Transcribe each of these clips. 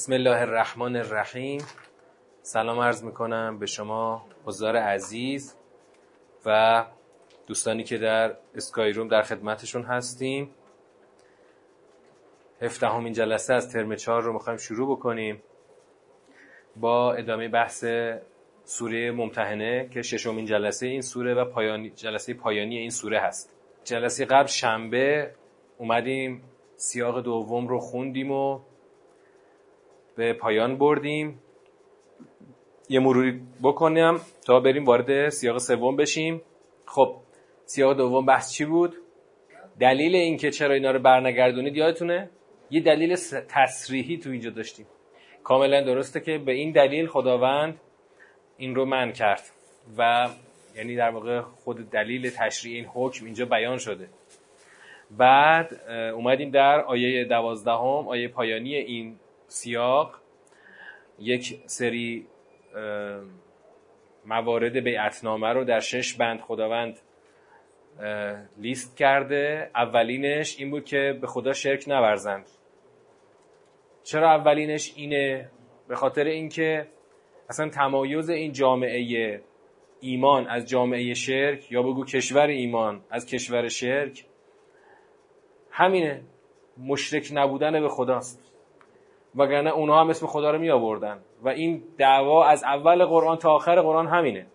بسم الله الرحمن الرحیم. سلام عرض می‌کنم به شما حضار عزیز و دوستانی که در اسکای روم در خدمتشون هستیم. هفدهمین جلسه از ترم چهار رو می‌خوایم شروع بکنیم. با ادامه بحث سوره ممتحنه که ششمین جلسه این سوره و پایانی جلسه پایانی این سوره هست. جلسه قبل شنبه اومدیم سیاق دوم رو خوندیم و به پایان بردیم. یه مروری بکنم تا بریم وارد سیاق سوم بشیم. خب سیاق دوم بحث چی بود؟ دلیل اینکه چرا اینا رو برنگردونید یادتونه؟ یه دلیل تصریحی تو اینجا داشتیم. کاملا درسته که به این دلیل خداوند این رو من کرد و یعنی در واقع خود دلیل تشریع این حکم اینجا بیان شده. بعد اومدیم در آیه دوازدهم آیه پایانی این سیاق یک سری موارد بیعتنامه رو در شش بند خداوند لیست کرده. اولینش این بود که به خدا شرک نورزند. چرا اولینش اینه؟ به خاطر اینکه اصلا تمایز این جامعه ایمان از جامعه شرک یا بگو کشور ایمان از کشور شرک همینه. مشرک نبودن به خداست. وگرنه اونها هم اسم خدا رو می آوردن و این دعوا از اول قرآن تا آخر قرآن همینه.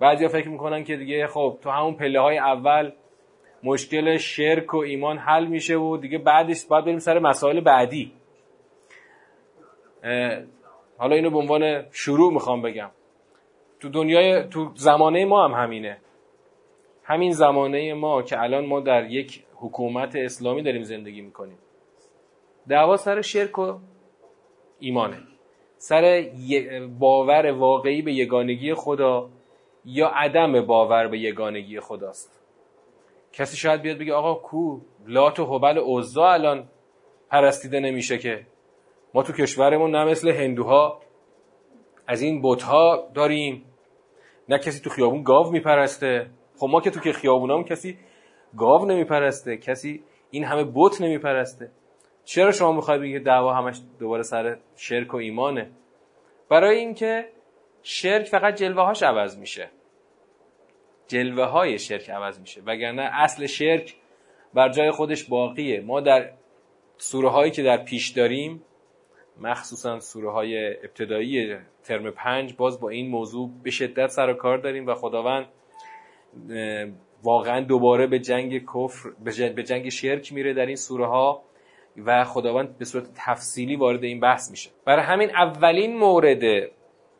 بعضیا فکر می‌کنن که دیگه خب تو همون پله های اول مشکل شرک و ایمان حل میشه و دیگه بعدش باید بریم سر مسائل بعدی. حالا اینو به عنوان شروع می‌خوام بگم. تو دنیای تو زمانه ما هم همینه. همین زمانه ما که الان ما در یک حکومت اسلامی داریم زندگی می‌کنیم. دعوا سر شرک و ایمانه. سر باور واقعی به یگانگی خدا یا عدم باور به یگانگی خداست. کسی شاید بیاد بگه آقا کو لات و حبل عزا الان پرستیده نمیشه که. ما تو کشورمون نه مثل هندوها از این بتها داریم. نه کسی تو خیابون گاو میپرسته. خب ما که تو که خیابونام کسی گاو نمیپرسته. کسی این همه بت نمیپرسته. چرا شما می‌خواید بگید دعوا همش دوباره سر شرک و ایمانه؟ برای اینکه شرک فقط جلوه هاش عوض میشه. جلوه های شرک عوض میشه. وگرنه اصل شرک بر جای خودش باقیه. ما در سوره هایی که در پیش داریم مخصوصا سوره های ابتدایی ترم پنج باز با این موضوع به شدت سر و کار داریم و خداوند واقعا دوباره به جنگ کفر به جنگ شرک میره در این سوره ها و خداوند به صورت تفصیلی وارد این بحث میشه. برای همین اولین مورد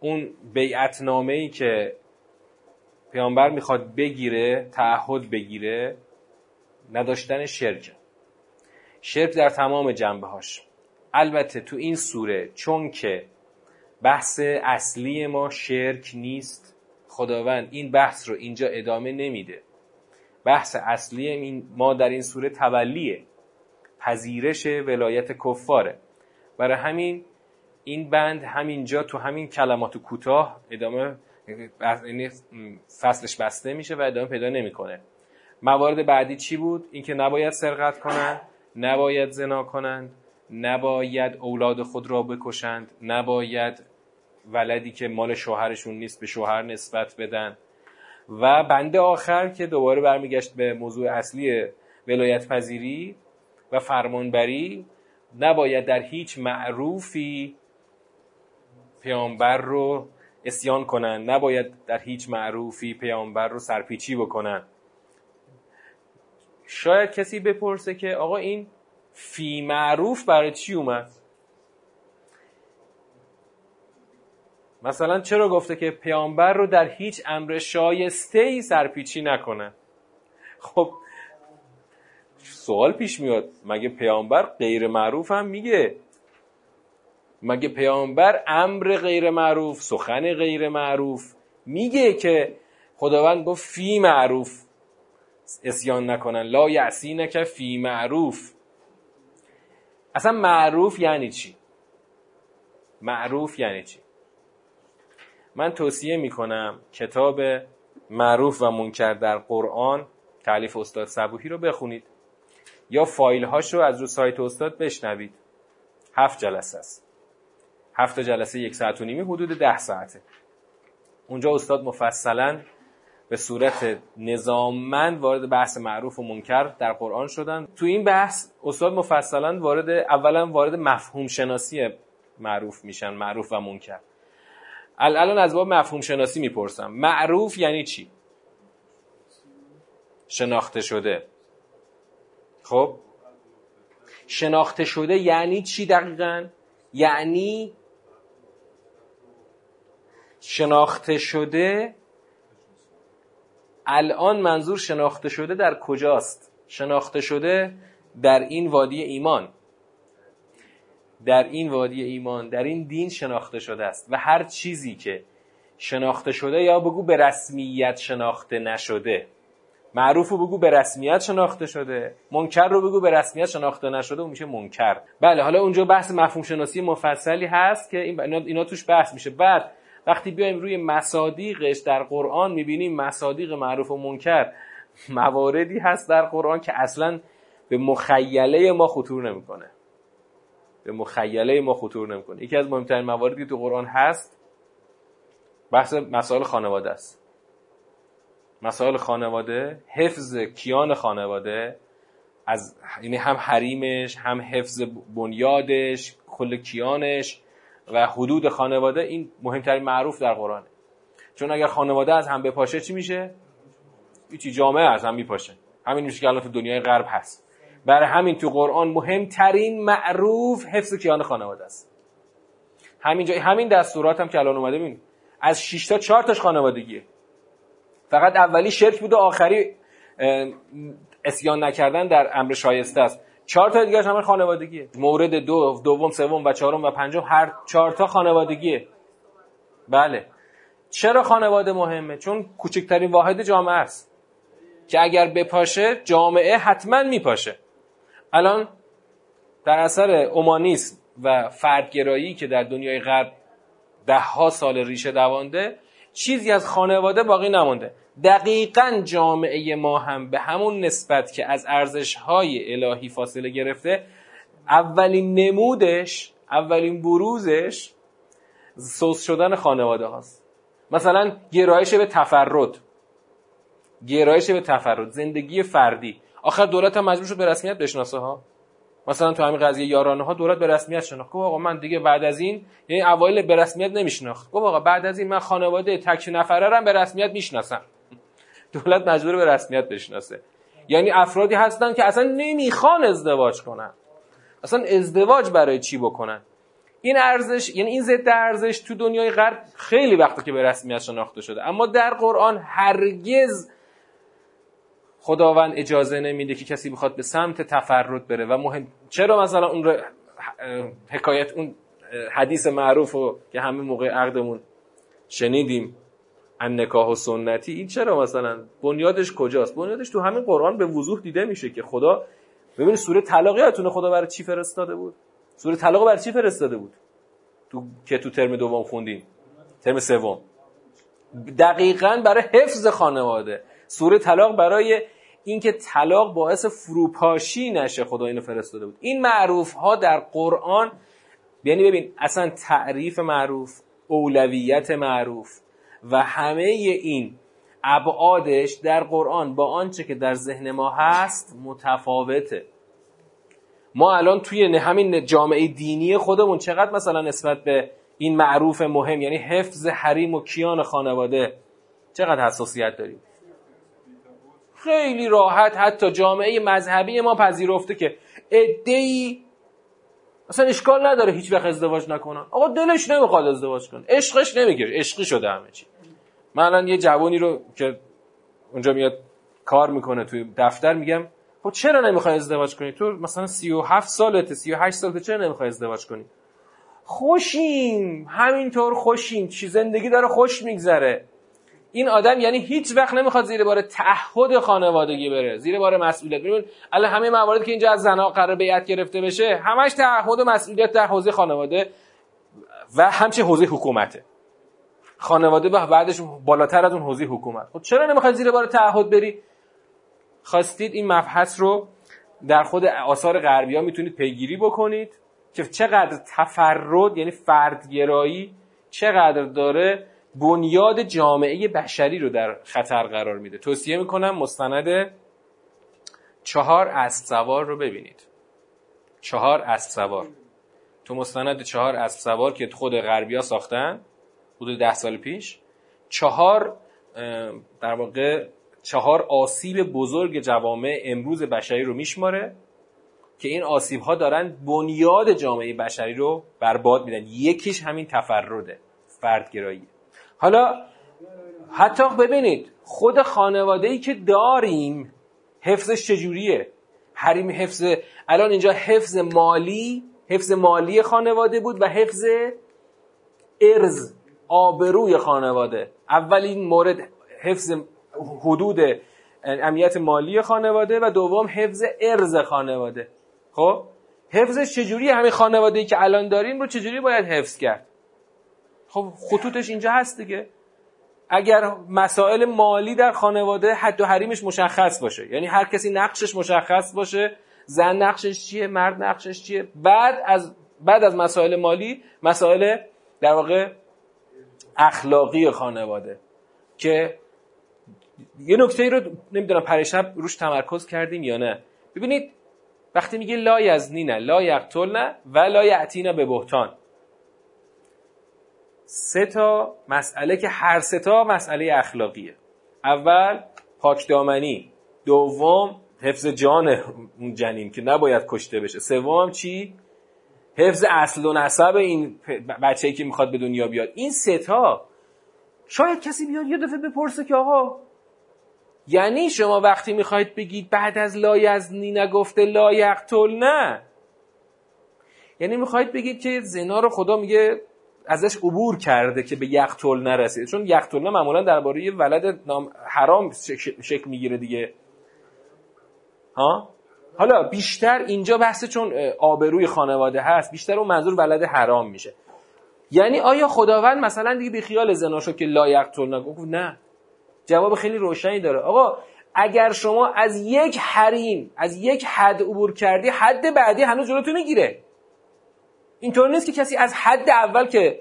اون بیعتنامه ای که پیامبر می‌خواد بگیره تعهد بگیره نداشتن شرک. شرک در تمام جنبه هاش البته تو این سوره چون که بحث اصلی ما شرک نیست خداوند این بحث رو اینجا ادامه نمیده. بحث اصلی ما در این سوره تولیه. پذیرش ولایت کفاره. برای همین این بند همینجا تو همین کلمات کوتاه ادامه یعنی فصلش بسته میشه و ادامه پیدا نمی‌کنه. موارد بعدی چی بود؟ اینکه نباید سرقت کنند نباید زنا کنند نباید اولاد خود را بکشند نباید ولدی که مال شوهرشون نیست به شوهر نسبت بدن. و بنده آخر که دوباره برمیگشت به موضوع اصلی ولایت پذیری و فرمانبری نباید در هیچ معروفی پیامبر رو اسیان کنن نباید در هیچ معروفی پیامبر رو سرپیچی بکنن. شاید کسی بپرسه که آقا این فی معروف برای چی اومد؟ مثلا چرا گفته که پیامبر رو در هیچ امر شایسته ای سرپیچی نکنه خب سوال پیش میاد. مگه پیامبر غیر معروف هم میگه؟ مگه پیامبر امر غیر معروف سخن غیر معروف میگه که خداوند گفت فی معروف؟ اسیان نکنن. لا یعصینک فی معروف. اصلا معروف یعنی چی؟ معروف یعنی چی؟ من توصیه می‌کنم کتاب معروف و منکر در قرآن تعلیف استاد صبوحی رو بخونید. یا فایل هاش رو از رو سایت استاد بشنوید. هفت جلسه است. هفت جلسه یک ساعت و نیمی حدود ده ساعته. اونجا استاد مفصلا به صورت نظاممند وارد بحث معروف و منکر در قرآن شدن. تو این بحث استاد مفصلا وارد اولا وارد مفهوم شناسی معروف میشن معروف و منکر. الان از باب مفهوم شناسی می‌پرسم. معروف یعنی چی؟ شناخته شده. خب. شناخته شده یعنی چی دقیقا؟ یعنی شناخته شده الان منظور شناخته شده در کجاست؟ شناخته شده در این وادی ایمان. در این وادی ایمان در این دین شناخته شده است و هر چیزی که شناخته شده یا بگو به رسمیت شناخته نشده. معروف رو بگو به رسمیت شناخته شده. منکر رو بگو به رسمیت شناخته نشده اون میشه منکر. بله حالا اونجا بحث مفهوم شناسی مفصلی هست که اینا توش بحث میشه. بعد وقتی بیایم روی مصادیقش در قرآن می‌بینیم مصادیق معروف و منکر مواردی هست در قرآن که اصلا به مخیله ما خطور نمی‌کنه. به مخیله ما خطور نمی‌کنه. یکی از مهمترین مواردی تو قرآن هست بحث مسائل خانواده است. مسائل خانواده حفظ کیان خانواده از یعنی هم حریمش هم حفظ بنیادش کل کیانش و حدود خانواده این مهمترین معروف در قرآنه چون اگر خانواده از هم بپاشه چی میشه؟ هیچی جامعه از هم میپاشه. همین میشه که الان تو دنیای غرب هست. برای همین تو قرآن مهمترین معروف حفظ کیان خانواده است. همین همین دستورات هم که الان اومده ببین. از 6 تا 4 تاش خانوادگیه. فقط اولی شرک بود و آخری اسیان نکردن در امر شایسته است. چهار تا دیگه همه خانوادگیه. مورد دو دوم سوم و چهارم و پنجم هر چهار تا خانوادگیه. بله. چرا خانواده مهمه؟ چون کوچکترین واحد جامعه است که اگر بپاشه جامعه حتما میپاشه. الان در اثر اومانیسم و فردگرایی که در دنیای غرب ده ها سال ریشه دوانده چیزی از خانواده باقی نمونده. دقیقا جامعه ما هم به همون نسبت که از ارزش های الهی فاصله گرفته اولین نمودش اولین بروزش سوس شدن خانواده هاست. مثلا گرایش به تفرد. گرایش به تفرد زندگی فردی. آخر دولت هم مجبور شد به رسمیت بشناسه ها. مثلا تو همین قضیه یارانه ها دولت به رسمیت شناخت. گفت آقا من دیگه بعد از این یعنی اوایل به رسمیت نمیشناخت. گفت آقا بعد از این من خانواده تک نفره رو به رسمیت می‌شناسم. دولت مجبور به رسمیت بشناسه. یعنی افرادی هستن که اصلا نمی‌خوان ازدواج کنن. اصلا ازدواج برای چی بکنن؟ این ارزش یعنی این ضد ارزش تو دنیای غرب خیلی وقتی که به رسمیت شناخته شده. اما در قرآن هرگز خداوند اجازه نمیده که کسی بخواد به سمت تفرد بره و مهم چرا مثلا اون حکایت اون حدیث معروف رو که همه موقع عقدمون شنیدیم ان نکاح و سنتی این چرا مثلا؟ بنیادش کجاست؟ بنیادش تو همین قرآن به وضوح دیده میشه که خدا ببینید سوره طلاق خدا برای چی فرستاده بود؟ سوره طلاق برای چی فرستاده بود؟ تو که تو ترم دوم خوندیم. ترم سوم. دقیقا برای حفظ خانواده. سوره طلاق برای اینکه طلاق باعث فروپاشی نشه خدا اینو فرستاده بود. این معروف ها در قرآن یعنی ببین اصلا تعریف معروف اولویت معروف و همه این ابعادش در قرآن با آنچه که در ذهن ما هست متفاوته. ما الان توی همین جامعه دینی خودمون چقدر مثلا نسبت به این معروف مهم یعنی حفظ حریم و کیان خانواده چقدر حساسیت داریم؟ خیلی راحت حتی جامعه مذهبی ما پذیرفته که ادهی اصلا اشکال نداره هیچ وقت ازدواج نکنن. آقا دلش نمی‌خواد ازدواج کنه. عشقش نمی‌گیره. عشقی شده همه چی. من الان یه جوانی رو که اونجا میاد کار می‌کنه توی دفتر میگم خب چرا نمی‌خوای ازدواج کنی؟ تو مثلا 37 سالته 38 سالته چرا نمی‌خوای ازدواج کنی؟ خوشیم. همینطور خوشیم. چی زندگی داره خوش میگذره. این آدم یعنی هیچ وقت نمی‌خواد زیر بار تعهد خانوادگی بره زیر بار مسئولیت. ببین الان همه مواردی که اینجا از زنا قرار بیعت گرفته بشه همش تعهد و مسئولیت در حوزه خانواده و همچه حوزه حکومته. خانواده بعدش بالاتر از اون حوزه حکومت. خب چرا نمی‌خواد زیر بار تعهد بری؟ خواستید این مبحث رو در خود آثار غربی ها می‌تونید پیگیری بکنید که چقدر تفرد یعنی فردگرایی چقدر داره بنیاد جامعه بشری رو در خطر قرار میده. توصیه می‌کنم مستند چهار اسب سوار رو ببینید. چهار اسب سوار. تو مستند چهار اسب سوار که خود غربیا ساختن حدود ده سال پیش چهار در واقع چهار آسیب بزرگ جوامع امروز بشری رو میشماره که این آسیب ها دارن بنیاد جامعه بشری رو برباد میدن. یکیش همین تفرده فردگرایی. حالا حتی ببینید خود خانواده ای که داریم حفظش چجوریه؟ حریم حفظ الان اینجا حفظ مالی حفظ مالی خانواده بود و حفظ ارز آبروی خانواده. اولین مورد حفظ حدود امنیت مالی خانواده و دوم حفظ ارز خانواده. خب؟ حفظش چجوری همین خانواده ای که الان داریم رو چجوری باید حفظ کرد؟ خب خطوطش اینجا هست دیگه. اگر مسائل مالی در خانواده حد و حریمش مشخص باشه یعنی هر کسی نقشش مشخص باشه زن نقشش چیه مرد نقشش چیه بعد از بعد از مسائل مالی مسائل در واقع اخلاقی خانواده که یه نکته ای رو نمی‌دونم پریشب روش تمرکز کردیم یا نه. ببینید وقتی میگه لا یزنینه لا یقتلن و لا یعتینا به بهتان. سه تا مسئله که هر سه تا مسئله اخلاقیه. اول پاکدامنی دوم حفظ جان اون جنین که نباید کشته بشه. سوم چی؟ حفظ اصل و نسب این بچه‌ای که می‌خواد به دنیا بیاد. این سه تا شاید کسی بیاد یه دفعه بپرسه که آقا یعنی شما وقتی می‌خواید بگید بعد از لایزنی نگفته لایقتل نه. یعنی می‌خواید بگید که زنا رو خدا میگه ازش عبور کرده که به یقتل نرسید. چون یقتل معمولا درباره ولد نام حرام شکل می‌گیره دیگه. ها؟ حالا بیشتر اینجا بحث چون آبروی خانواده هست بیشتر اون منظور ولد حرام میشه. یعنی آیا خداوند مثلا دیگه بی خیال زنا شد که لا یقتل نگفت نه. جواب خیلی روشنی داره. آقا اگر شما از یک حریم از یک حد عبور کردی حد بعدی هنوز جلوتو می‌گیره اینطور نیست که کسی از حد اول که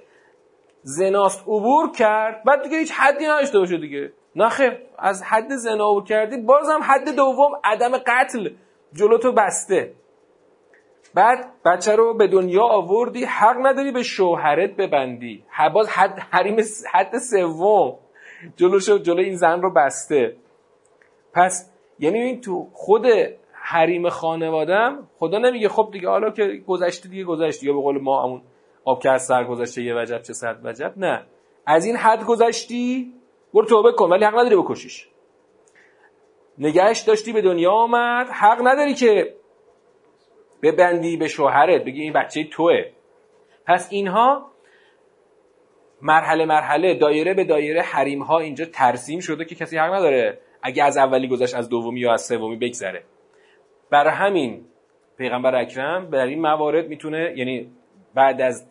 زناست عبور کرد بعد دیگه هیچ حدی نداشته باشه دیگه. نخیر از حد زنا عبور کردی بازم حد دوم عدم قتل جلوتو بسته. بعد بچه رو به دنیا آوردی حق نداری به شوهرت ببندی. باز حد حریم حد سوم جلوشو جلو این زن رو بسته. پس یعنی این تو خود حریم خانوادم خدا نمیگه. خب دیگه حالا که گذشته دیگه گذشته. یا به قول ما همون آب که از سر گذشته یه وجب چه صد وجب؟ نه. از این حد گذشتی برو توبه کن ولی حق نداری بکشیش. نگهش داشتی به دنیا آمد. حق نداری که ببندی به شوهرت بگی این بچه توه. پس اینها مرحله مرحله دایره به دایره حریم ها اینجا ترسیم شده که کسی حق نداره اگه از اولی گذشت از دومی یا از سومی بگذره. برای همین پیغمبر اکرم در این موارد می‌تونه یعنی بعد از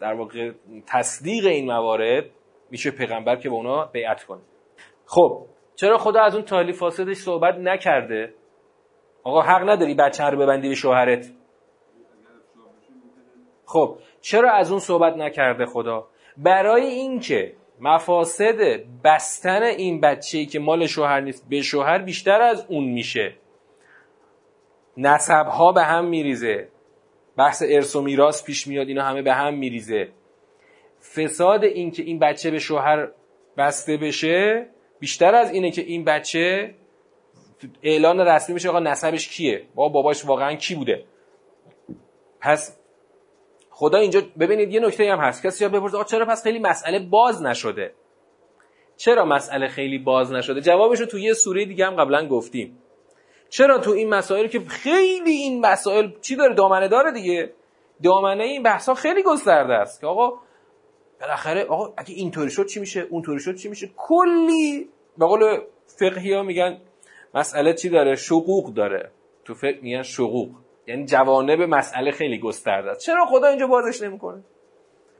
در واقع تصدیق این موارد میشه پیغمبر که به اونا بیعت کنه. خب چرا خدا از اون تالی فاسدش صحبت نکرده؟ آقا حق نداری بچه رو ببندی به شوهرت. خب چرا از اون صحبت نکرده خدا؟ برای اینکه مفاسد بستن این بچه‌ای که مال شوهر نیست به شوهر بیشتر از اون میشه. نسب ها به هم میریزه. بحث ارث و میراث پیش میاد اینا همه به هم میریزه. فساد این که این بچه به شوهر بسته بشه بیشتر از اینه که این بچه اعلان رسمی میشه آقا نسبش کیه؟ با باباش واقعا کی بوده؟ پس خدا اینجا ببینید یه نکته هم هست. کسی بپرسه چرا پس خیلی مسئله باز نشده؟ چرا مسئله خیلی باز نشده؟ جوابش رو تو یه سوره دیگه هم قبلا گفتیم. چرا تو این مسائل که خیلی این مسائل چی داره؟ دامنه داره دیگه. دامنه این بحثا خیلی گسترده است که آقا بالاخره آقا اگه اینطوری شد چی میشه؟ اونطوری شد چی میشه؟ کلی به قول فقهی ها میگن مسئله چی داره؟ شقوق داره. تو فقه میگن شقوق. یعنی جوانب مسئله خیلی گسترده است. چرا خدا اینجا بازش نمی‌کنه؟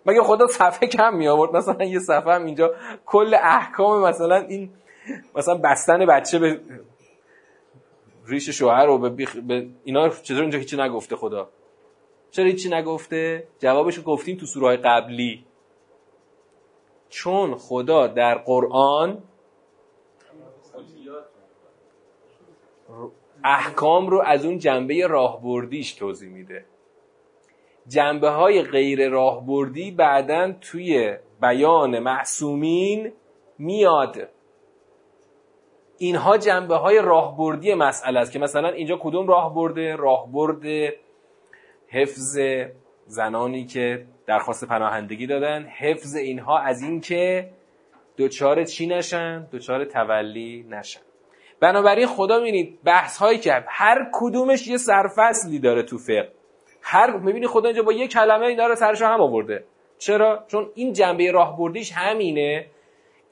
مگه خدا صفحه کم می آورد مثلا یه صفحه هم اینجا کل احکام مثلا این مثلا بستن بچه به ریش شوهر رو به, به اینا چطور اینجا هیچی نگفته خدا. چرا هیچی نگفته؟ جوابشو گفتیم تو سوره قبلی. چون خدا در قرآن احکام رو از اون جنبه راهبردیش توضیح میده. جنبه های غیر راهبردی بعدا توی بیان معصومین میاد اینها جنبه های راهبردی مسئله است که مثلا اینجا کدوم راهبرده راهبرد حفظ زنانی که درخواست پناهندگی دادن حفظ اینها از اینکه دوچار چی نشن؟ دوچار تولی نشن. بنابراین خدا می‌بینید بحث هایی که هر کدومش یه سرفصلی داره تو فقه. هر می‌بینی خدا اینجا با یه کلمه اینا رو سرش هم آورده. چرا؟ چون این جنبه راهبردیش همینه.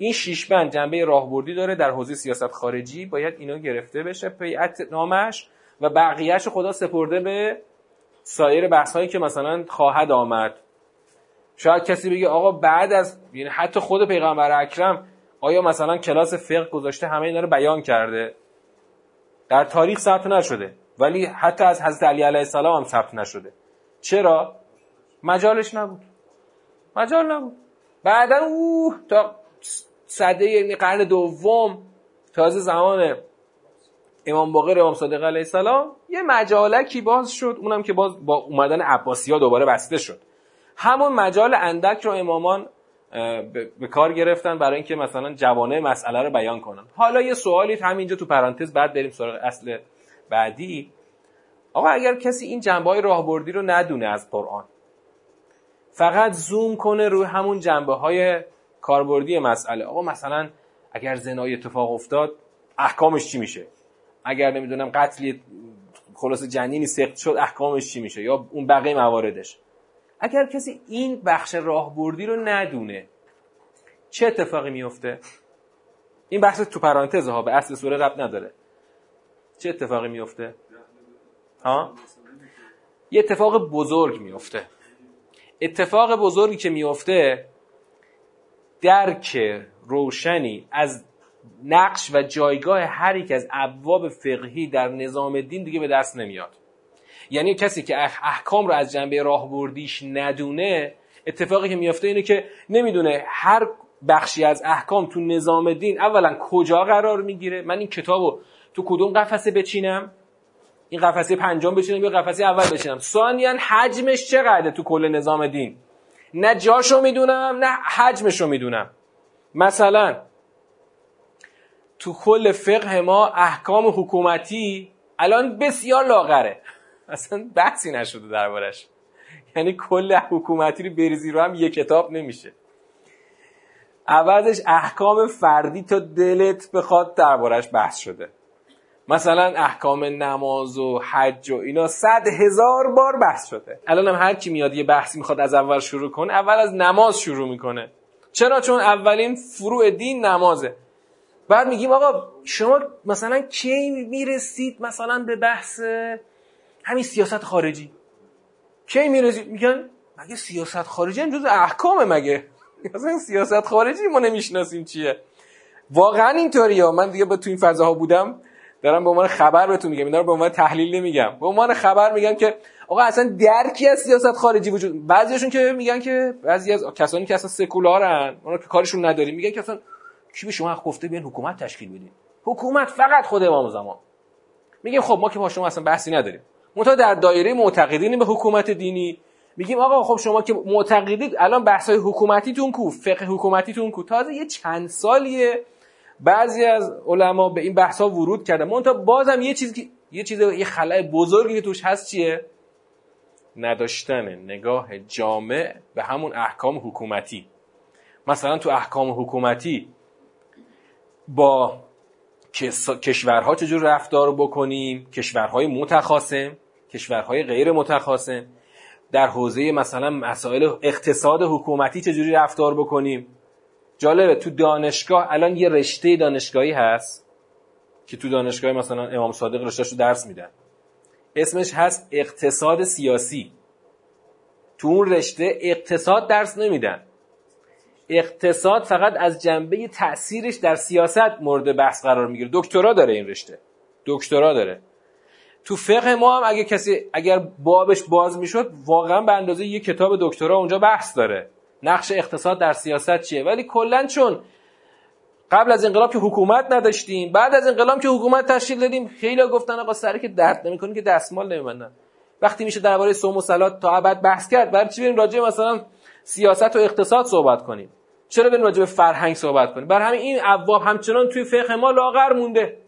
این شیش بند جنبه راهبردی داره در حوزه سیاست خارجی باید اینا گرفته بشه پیعت نامش و بقیهش خدا سپرده به سایر بحث هایی که مثلا خواهد آمد. شاید کسی بگه آقا بعد از یعنی حتی خود پیغمبر اکرم آیا مثلا کلاس فقه گذاشته همه اینا رو بیان کرده؟ در تاریخ ثبت نشده ولی حتی از حضرت علی علیه السلام هم ثبت نشده. چرا؟ مجالش نبود. مجال نبود. بعدا او تا صده یعنی قرن دوم تازه زمان امام باقر امام صادق علیه السلام یه مجالکی باز شد اونم که باز با اومدن عباسی ها دوباره بسته شد. همون مجال اندک رو امامان به کار گرفتن برای اینکه مثلا جوانه مسئله رو بیان کنن. حالا یه سوالی همینجا تو پرانتز بعد بریم سراغ اصل بعدی. آقا اگر کسی این جنبه های راهبردی رو ندونه از قرآن فقط زوم کنه روی همون جنبه های کاربردی مسئله. آقا مثلا اگر زنای اتفاق افتاد احکامش چی میشه؟ اگر نمی‌دونم قتل خلاص جنینی سخت شد احکامش چی میشه؟ یا اون بقیه مواردش؟ اگر کسی این بخش راهبردی رو ندونه چه اتفاقی میفته این بحث تو پرانتز ها به اصل سوره رب نداره. چه اتفاقی میفته ها؟ یه اتفاق بزرگ میفته اتفاق بزرگی که میفته درک روشنی از نقش و جایگاه هر یک از ابواب فقهی در نظام دین دیگه به دست نمیاد. یعنی کسی که احکام رو از جنبه راهبردیش ندونه اتفاقی که میفته اینه که نمی‌دونه هر بخشی از احکام تو نظام دین اولا کجا قرار می‌گیره؟ من این کتابو تو کدوم قفسه بچینم؟ این قفسه پنجم بچینم یا قفسه اول بچینم؟ ثانیا حجمش چقدره تو کل نظام دین؟ نه جاشو می‌دونم نه حجمشو می‌دونم. مثلا تو کل فقه ما احکام حکومتی الان بسیار لاغره. اصلا بحثی نشده دربارش. یعنی کل حکومتی رو بریزی رو هم یه کتاب نمیشه. عوضش احکام فردی تا دلت بخواد دربارش بحث شده. مثلا احکام نماز و حج و اینا صد هزار بار بحث شده. الان هم هر کی میاد یه بحثی می‌خواد از اول شروع کنه اول از نماز شروع می‌کنه. چرا؟ چون اولین فروع دین نمازه. بعد میگیم آقا شما مثلا کی می‌رسید مثلا به بحث همین سیاست خارجی؟ کی می‌رسید؟ میگن مگه سیاست خارجی هم جز احکامه مگه؟ مثلا سیاست خارجی ما نمی‌شناسیم چیه. واقعا اینطوریه. من دیگه با تو این فضاها بودم. دارم به عنوان خبر بهتون میگم اینا رو به عنوان تحلیل نمیگم. به عنوان خبر میگم که آقا اصلا درکی از سیاست خارجی وجود بعضیشون که میگن که بعضی از کسانی که اصلا سکولارن اونا که کارشون نداریم میگن که اصلا کی به شما گفته بیان حکومت تشکیل بدین؟ حکومت فقط خود امام زمان. میگیم خب ما که با شما اصلا بحثی نداریم. منتها در دایره معتقدین به حکومت دینی. میگیم آقا خب شما که معتقدید الان بحث حکومتیتون کو فقه حکومتیتون کو. تازه یه چند سالیه بعضی از علما به این بحث ها ورود کردن. منتها بازم یه چیزی یه چیز یه خلای بزرگی که توش هست چیه؟ نداشتن نگاه جامع به همون احکام حکومتی. مثلا تو احکام حکومتی با کشورها چجور رفتار بکنیم؟ کشورهای متخاصم کشورهای غیر متخاصم. در حوزه مثلا مسائل اقتصاد حکومتی چجوری رفتار بکنیم؟ جالبه تو دانشگاه الان یه رشته دانشگاهی هست که تو دانشگاه مثلا امام صادق رشتهش رو درس میدن. اسمش هست اقتصاد سیاسی. تو اون رشته اقتصاد درس نمیدن. اقتصاد فقط از جنبه تاثیرش در سیاست مورد بحث قرار می‌گیره. دکترا داره این رشته. دکترا داره. تو فقه ما هم اگه کسی اگر بابش باز می‌شد واقعا به اندازه یه کتاب دکترا اونجا بحث داره. نقش اقتصاد در سیاست چیه؟ ولی کلا چون قبل از انقلاب که حکومت نداشتیم بعد از انقلاب که حکومت تشکیل دادیم خیلی گفتن آقا سر که درد نمی‌کنه که دستمال نمیبندن. وقتی میشه درباره صوم و سلات تا ابد بحث کرد برای چی بریم راجع مثلا سیاست و اقتصاد صحبت کنیم؟ چرا بریم راجع به فرهنگ صحبت کنیم؟ برای همین این ابواب همچنان توی فقه ما لاغر مونده.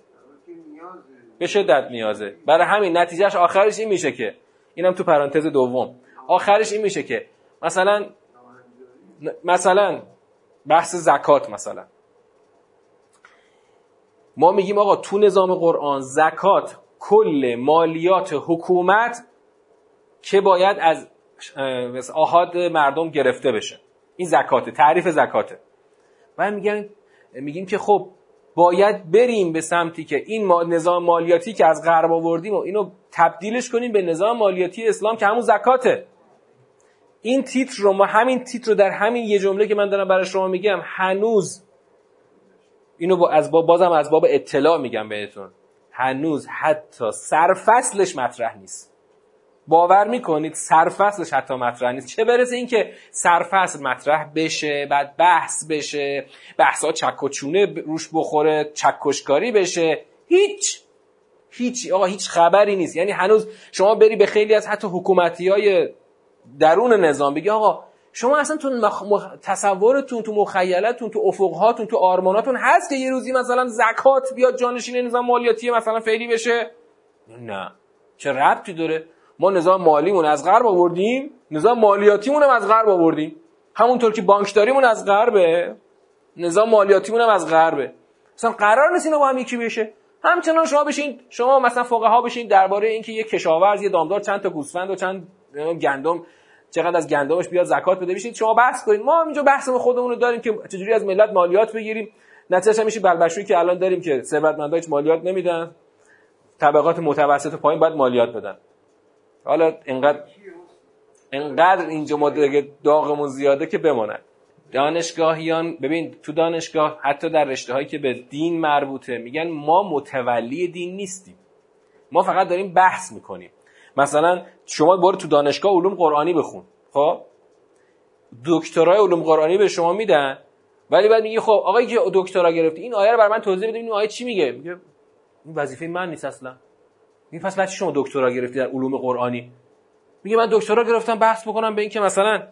به شدت نیازه. برای همین نتیجهش آخرش این میشه که اینم تو پرانتز دوم آخرش این میشه که مثلا مثلا بحث زکات مثلا. ما میگیم آقا تو نظام قرآن زکات کل مالیات حکومت که باید از آهاد مردم گرفته بشه. این زکاته تعریف زکاته. و میگن میگیم که خب باید بریم به سمتی که این نظام مالیاتی که از غرب آوردیم و اینو تبدیلش کنیم به نظام مالیاتی اسلام که همون زکاته. این تیتر رو ما همین تیتر رو در همین یه جمله که من دارم برای شما میگم هنوز اینو با از بازم از باب اطلاع میگم بهتون. هنوز حتی سرفصلش مطرح نیست. باور می‌کنید سرفصلش حتی مطرح نیست. چه برسه اینکه سرفصل مطرح بشه بعد بحث بشه بحث ها چک و چونه روش بخوره چکشکاری بشه. هیچ. هیچ. آقا هیچ خبری نیست. یعنی هنوز شما بری به خیلی از حتی حکومتی های درون نظام بگی آقا شما اصلا تو تصورتون تو مخیلتون تو افقهاتون تو آرماناتون هست که یه روزی مثلا زکات بیاد جانشین نظام مالیاتی مثلا فعلی بشه؟ نه. چه ربطی داره؟ ما نظام مالیمون از غرب آوردیم نظام مالیاتیمون هم از غرب آوردیم. همونطور که بانکداریمون از غربه نظام مالیاتیمون هم از غربه. مثلا قرار نیست اینا با هم یکی بشه. همچنان شما بشین شما مثلا فقها بشین درباره اینکه یه کشاورز یه دامدار چند تا گوسفند و چند گندم چقدر از گندمش بیاد زکات بده. بشید شما بحث کنید. ما اینجا بحثمون خودمون رو داریم که چجوری از ملت مالیات بگیریم. نتیجه میشه بلبشویی که الان داریم که ثروتمندا هیچ مالیات نمیدن. طبقات متوسط پایین باید مالیات بدن. حالا اینقدر اینقدر اینجا ما داغمون زیاده که بماند. دانشگاهیان ببین تو دانشگاه حتی در رشته هایی که به دین مربوطه میگن ما متولی دین نیستیم. ما فقط داریم بحث می‌کنیم. مثلا شما برو تو دانشگاه علوم قرآنی بخون. خب؟ دکترای علوم قرآنی به شما میدن ولی بعد میگی خب آقای که دکترا گرفتی این آیه رو بر من توضیح بده این آیه چی میگه؟ میگه این وظیفه من نیست اصلا. این پس بچه شما دکترا گرفتی در علوم قرآنی؟ میگه من دکترا گرفتم بحث بکنم به اینکه مثلا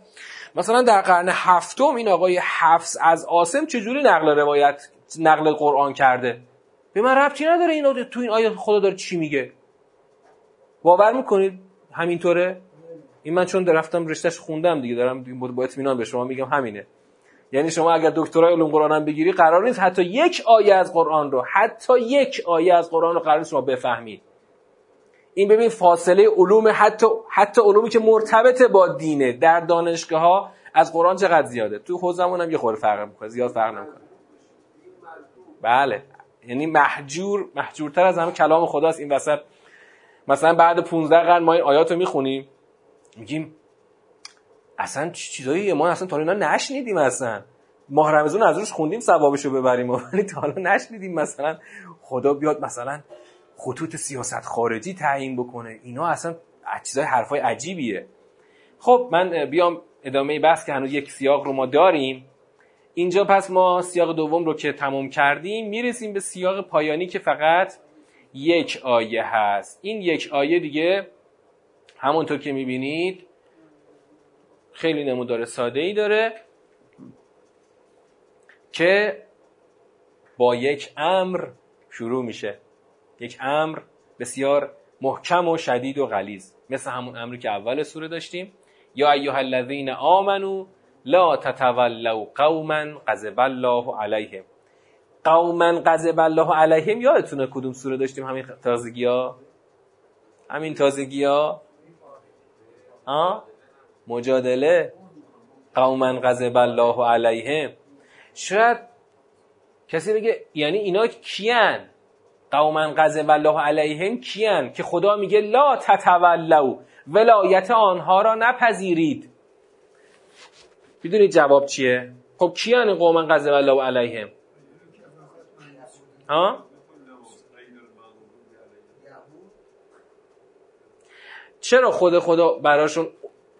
مثلا در قرن هفتم این آقای حفظ از آسم چجوری نقل روایت نقل قرآن کرده؟ به من ربطی نداره این تو این آیه خدا داره چی میگه؟ باور می‌کنید همینطوره؟ این من چون رفتم رشتهش خوندم دیگه دارم با اطمینان به شما میگم همینه. یعنی شما اگر دکترای علوم قرآن هم بگیری قرار نیست حتی یک آیه از قرآن رو حتی یک آیه از قرآن رو قرار نیست شما بفهمید. این ببین فاصله علوم حتی حتی علومی که مرتبط با دینه در دانشگاه ها از قرآن چقدر زیاده؟ تو حوزمون هم یه خورده فرق می‌کنه زیاد فرق نمی‌کنه. بله. یعنی محجور محجورتر از همه کلام خداست. این وسط مثلا بعد 15 قرن ما این آیات رو می‌خونیم میگیم اصلا چیزایی ما اصلا تا اینا نشنیدیم اصلا. ماه رمضان از روش خوندیم ثوابشو ببریم ولی تا حالا نشنیدیم مثلا. خدا بیاد مثلا خطوط سیاست خارجی تعیین بکنه. اینا اصلا چیزای حرفای عجیبیه. خب من بیام ادامه بحث که هنوز یک سیاق رو ما داریم. اینجا پس ما سیاق دوم رو که تموم کردیم می‌رسیم به سیاق پایانی که فقط یک آیه هست. این یک آیه دیگه همونطور که می‌بینید خیلی نمودار ساده ای داره که با یک امر شروع میشه. یک امر بسیار محکم و شدید و غلیظ. مثل همون امری که اول سوره داشتیم. یا ایها الذین آمنو لا تتولوا قوما غضب الله علیهم. قوما غضب الله علیهم. یادتونه کدوم سوره داشتیم؟ همین تازگی ها همین تازگی ها؟ مجادله. قوما غضب الله علیهم. شاید کسی بگه یعنی اینا کیان؟ قوما غضب الله علیهم کیان؟ که خدا میگه لا تتولوا ولایت آنها را نپذیرید. می‌دونید جواب چیه؟ خب کیان قوما غضب الله علیهم؟ ها؟ چرا خود خدا براشون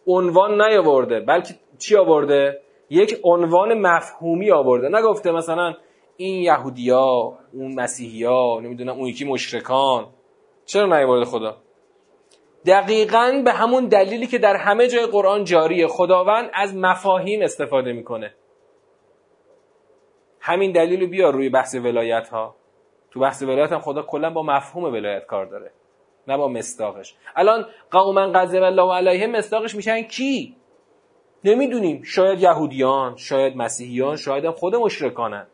عنوان نیاورده؟ بلکه چی آورده؟ یک عنوان مفهومی آورده. نگفته مثلا این یهودیا اون مسیحیا نمی‌دونم اون یکی مشرکان. چرا نیاورده خدا؟ دقیقا به همون دلیلی که در همه جای قرآن جاریه. خداوند از مفاهیم استفاده می‌کنه. همین دلیل رو بیار روی بحث ولایت ها تو بحث ولایت هم خدا کلا با مفهوم ولایت کار داره نه با مستاقش الان قوما غضب الله علیهم مستاقش میشن کی؟ نمی‌دونیم. شاید یهودیان شاید مسیحیان شاید هم خود مشرکانن.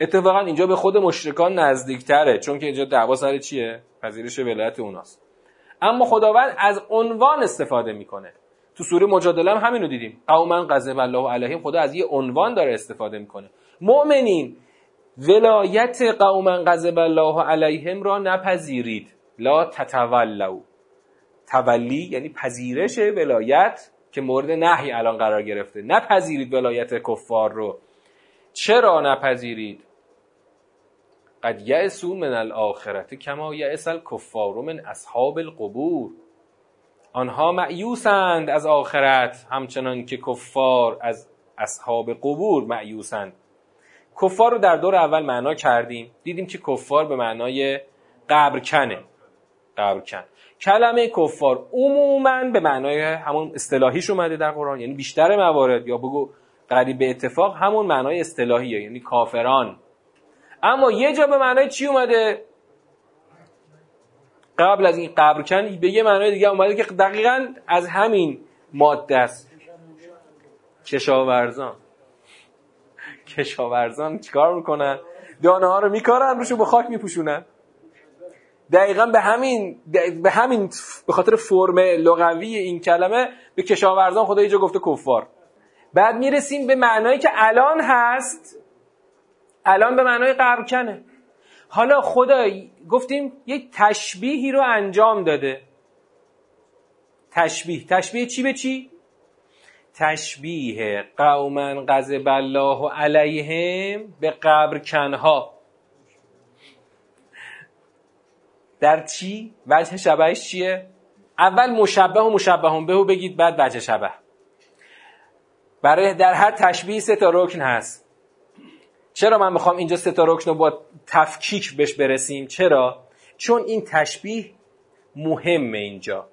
اتفاقا اینجا به خود مشرکان نزدیکتره چون که اینجا دعوا سر چیه؟ پذیرش ولایت اوناست. اما خداوند از عنوان استفاده می‌کنه. تو سوره مجادله هم همین رو دیدیم. قوما غضب الله علیهم خدا از یه عنوان داره استفاده می‌کنه. مؤمنین ولایت قوما غضب الله علیهم را نپذیرید. لا تتولوا. تولی یعنی پذیرش ولایت که مورد نهی الان قرار گرفته. نپذیرید ولایت کفار رو. چرا نپذیرید؟ قد یعسو من الاخرت کما یعس الکفار من اصحاب القبور. آنها معیوسند از آخرت همچنان که کفار از اصحاب قبور معیوسند کفار رو در دور اول معنا کردیم. دیدیم که کفار به معنای قبرکنه. قبرکن. کلمه کفار عموما به معنای همون اصطلاحیش اومده در قرآن. یعنی بیشتر موارد یا بگو قریب به اتفاق همون معنای اصطلاحیه یعنی کافران. اما یه جا به معنای چی اومده؟ قبل از این قبرکن به یه معنای دیگه اومده که دقیقا از همین ماده است. کشاورزان. کشاورزان چیکار می‌کنن؟ دانه ها رو میکارن روشو به خاک میپوشونن. دقیقا به همین به همین به خاطر فرم لغوی این کلمه به کشاورزان خدا اینجا گفته کفار. بعد می‌رسیم به معنایی که الان هست. الان به معنای قبرکنه حالا خدا گفتیم یک تشبیهی رو انجام داده. تشبیه. تشبیه چی به چی؟ تشبیه قوما غضب الله علیهم به قبرکنها در چی؟ وجه شبهش چیه؟ اول مشبه و مشبه به بگید بعد وجه شبه. برای در هر تشبیه سه تا رکن هست. چرا من می‌خوام اینجا سه تا رکن رو با تفکیک بهش برسیم؟ چرا؟ چون این تشبیه مهمه اینجا.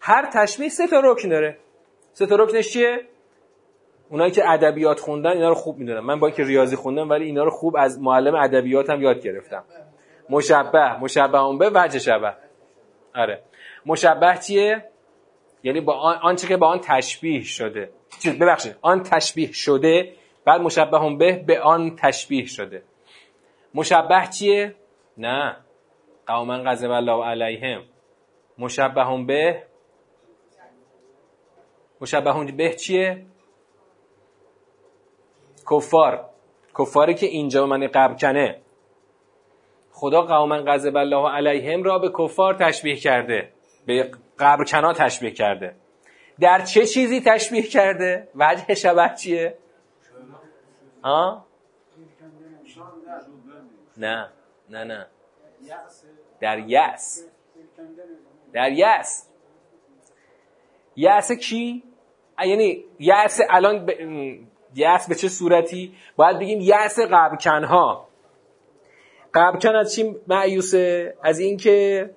هر تشبیه سه تا رکن داره. سه تا رکنش چیه؟ اونایی که ادبیات خوندن اینا رو خوب می‌دونن من با که ریاضی خوندم ولی اینا رو خوب از معلم ادبیات هم یاد گرفتم. مشبه مشبه اون به وجه شبه. آره. مشبه چیه؟ یعنی با آنچه که با آن تشبیه شده. ببخشید. آن تشبیه شده بعد مشبه هم به به آن تشبیه شده. مشبه چیه؟ نه. قوما غضب الله علیهم. مشبه هم به مشبه هم به چیه؟ کفار. کفاری که اینجا من قبل کنه خدا قوما غضب الله علیهم را به کفار تشبیه کرده. به قبرکنا تشبیه کرده. در چه چیزی تشبیه کرده؟ وجه شبه چیه؟ ها نه نه نه. در یس در یس یس کی؟ یعنی یس الان ب... یس به چه صورتی؟ باید بگیم یس قبرکنها قبرکن از چی معیوسه از اینکه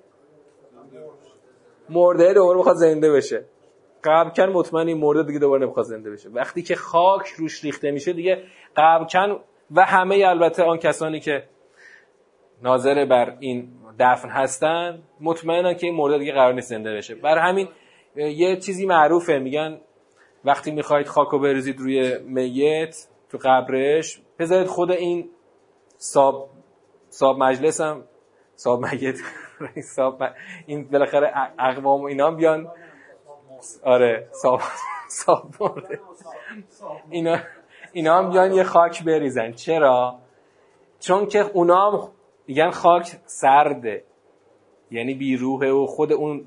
مرده دوباره بخواد زنده بشه. قبرکن مطمئن این مرده دیگه دوباره نمی‌خواد زنده بشه. وقتی که خاک روش ریخته میشه دیگه قبرکن و همه البته آن کسانی که ناظر بر این دفن هستن مطمئنن که این مرده دیگه قرار نیست زنده بشه. بر همین یه چیزی معروفه میگن وقتی می‌خواید خاکو بریزید روی میت تو قبرش بذارید خود این ساب ساب مجلس هم ساب میت ساب این بالاخره اقوام اینا هم بیان. آره ساب ساب اینا اینا هم بیان یه خاک بریزن. چرا؟ چون که اونا میگن خاک سرده. یعنی بیروحه و خود اون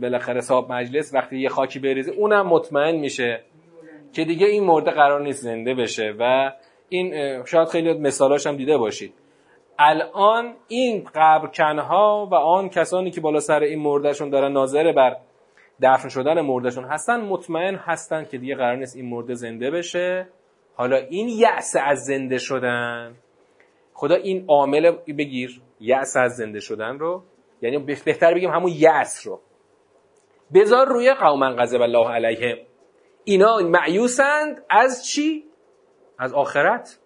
بالاخره صاحب مجلس وقتی یه خاکی بریزه اونم مطمئن میشه که دیگه این مرده قرار نیست زنده بشه و این شاید خیلی مثالاش هم دیده باشید. الان این قبرکنها و آن کسانی که بالا سر این مردشون دارن ناظر بر دفن شدن مردشون هستن مطمئن هستن که دیگه قرار نیست این مرده زنده بشه. حالا این یأس از زنده شدن خدا این عامل بگیر یأس از زنده شدن رو یعنی بهتر بگیم همون یأس رو. بذار روی قوما غضب الله علیهم. اینا معیوسند از چی؟ از آخرت.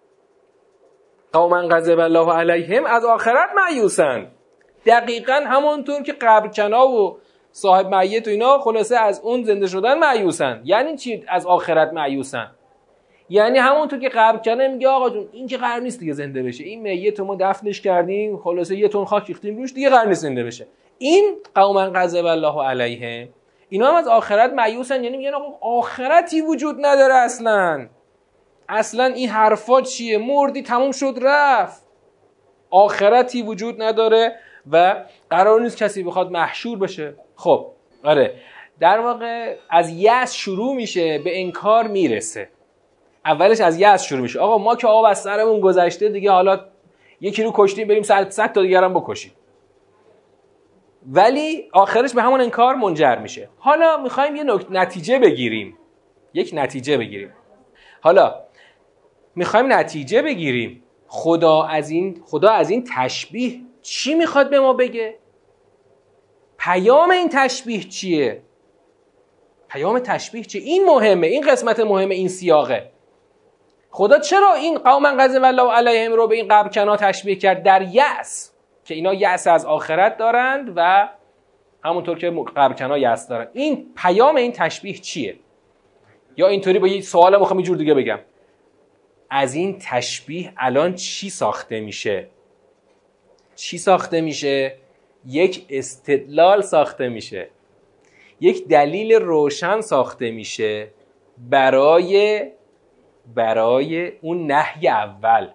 قوما غضب الله علیهم از آخرت معیوسند. دقیقا همونطور که قبرکنا و صاحب میت و اینا خلاصه از اون زنده شدن معیوسن یعنی چی؟ از آخرت معیوسن یعنی همونطور که قبر کنه میگه آقا جون این که قرار نیست دیگه زنده بشه. این میت ما دفنش کردیم خلاصه یه تون خاک ریختیم روش دیگه قرار نیست زنده بشه. این قوما غضب الله علیه. اینا هم از آخرت معیوسن یعنی میگن آقا آخرتی وجود نداره اصلا. اصلا این حرفا چیه؟ مردی تموم شد رفت. آخرتی وجود نداره و قرار نیست کسی بخواد محشور بشه. خب آره. در واقع از یأس شروع میشه به انکار می‌رسه. اولش از یأس شروع میشه. آقا ما که آب از سرمون گذشته دیگه حالا یکی رو کشتیم بریم صد صد تا دیگرم بکشیم. ولی آخرش به همون انکار منجر میشه. حالا می‌خوایم یه نتیجه بگیریم. یک نتیجه بگیریم. حالا می‌خوایم نتیجه بگیریم. خدا از این خدا از این تشبیه چی می‌خواد به ما بگه؟ پیام این تشبیه چیه؟ پیام تشبیه چیه این مهمه این قسمت مهمه این سیاقه. خدا چرا این قوم غضب الله علیهم رو به این قبرکنا تشبیه کرد در یأس؟ که اینا یأس از آخرت دارند و همونطور که قبرکنا یأس دارند این پیام این تشبیه چیه؟ یا اینطوری با یه سوال می‌خوام یه جور دیگه بگم. از این تشبیه الان چی ساخته میشه؟ چی ساخته میشه؟ یک استدلال ساخته میشه. یک دلیل روشن ساخته میشه برای برای اون نهی اول.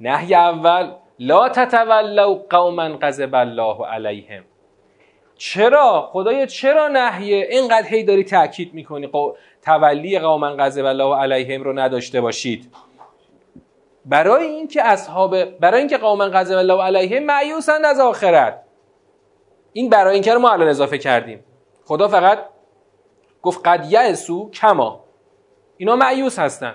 نهی اول لا تتولوا قوما غضب الله علیهم. چرا؟ خدای چرا نهی اینقدر هی داری تاکید می‌کنی تولی قوما غضب الله علیهم رو نداشته باشید. برای اینکه اصحاب برای اینکه قوما غضب الله علیهم معیوسند از آخرت. این برای اینکه رو ما الان اضافه کردیم. خدا فقط گفت قد یعسو کما. اینا معیوس هستن.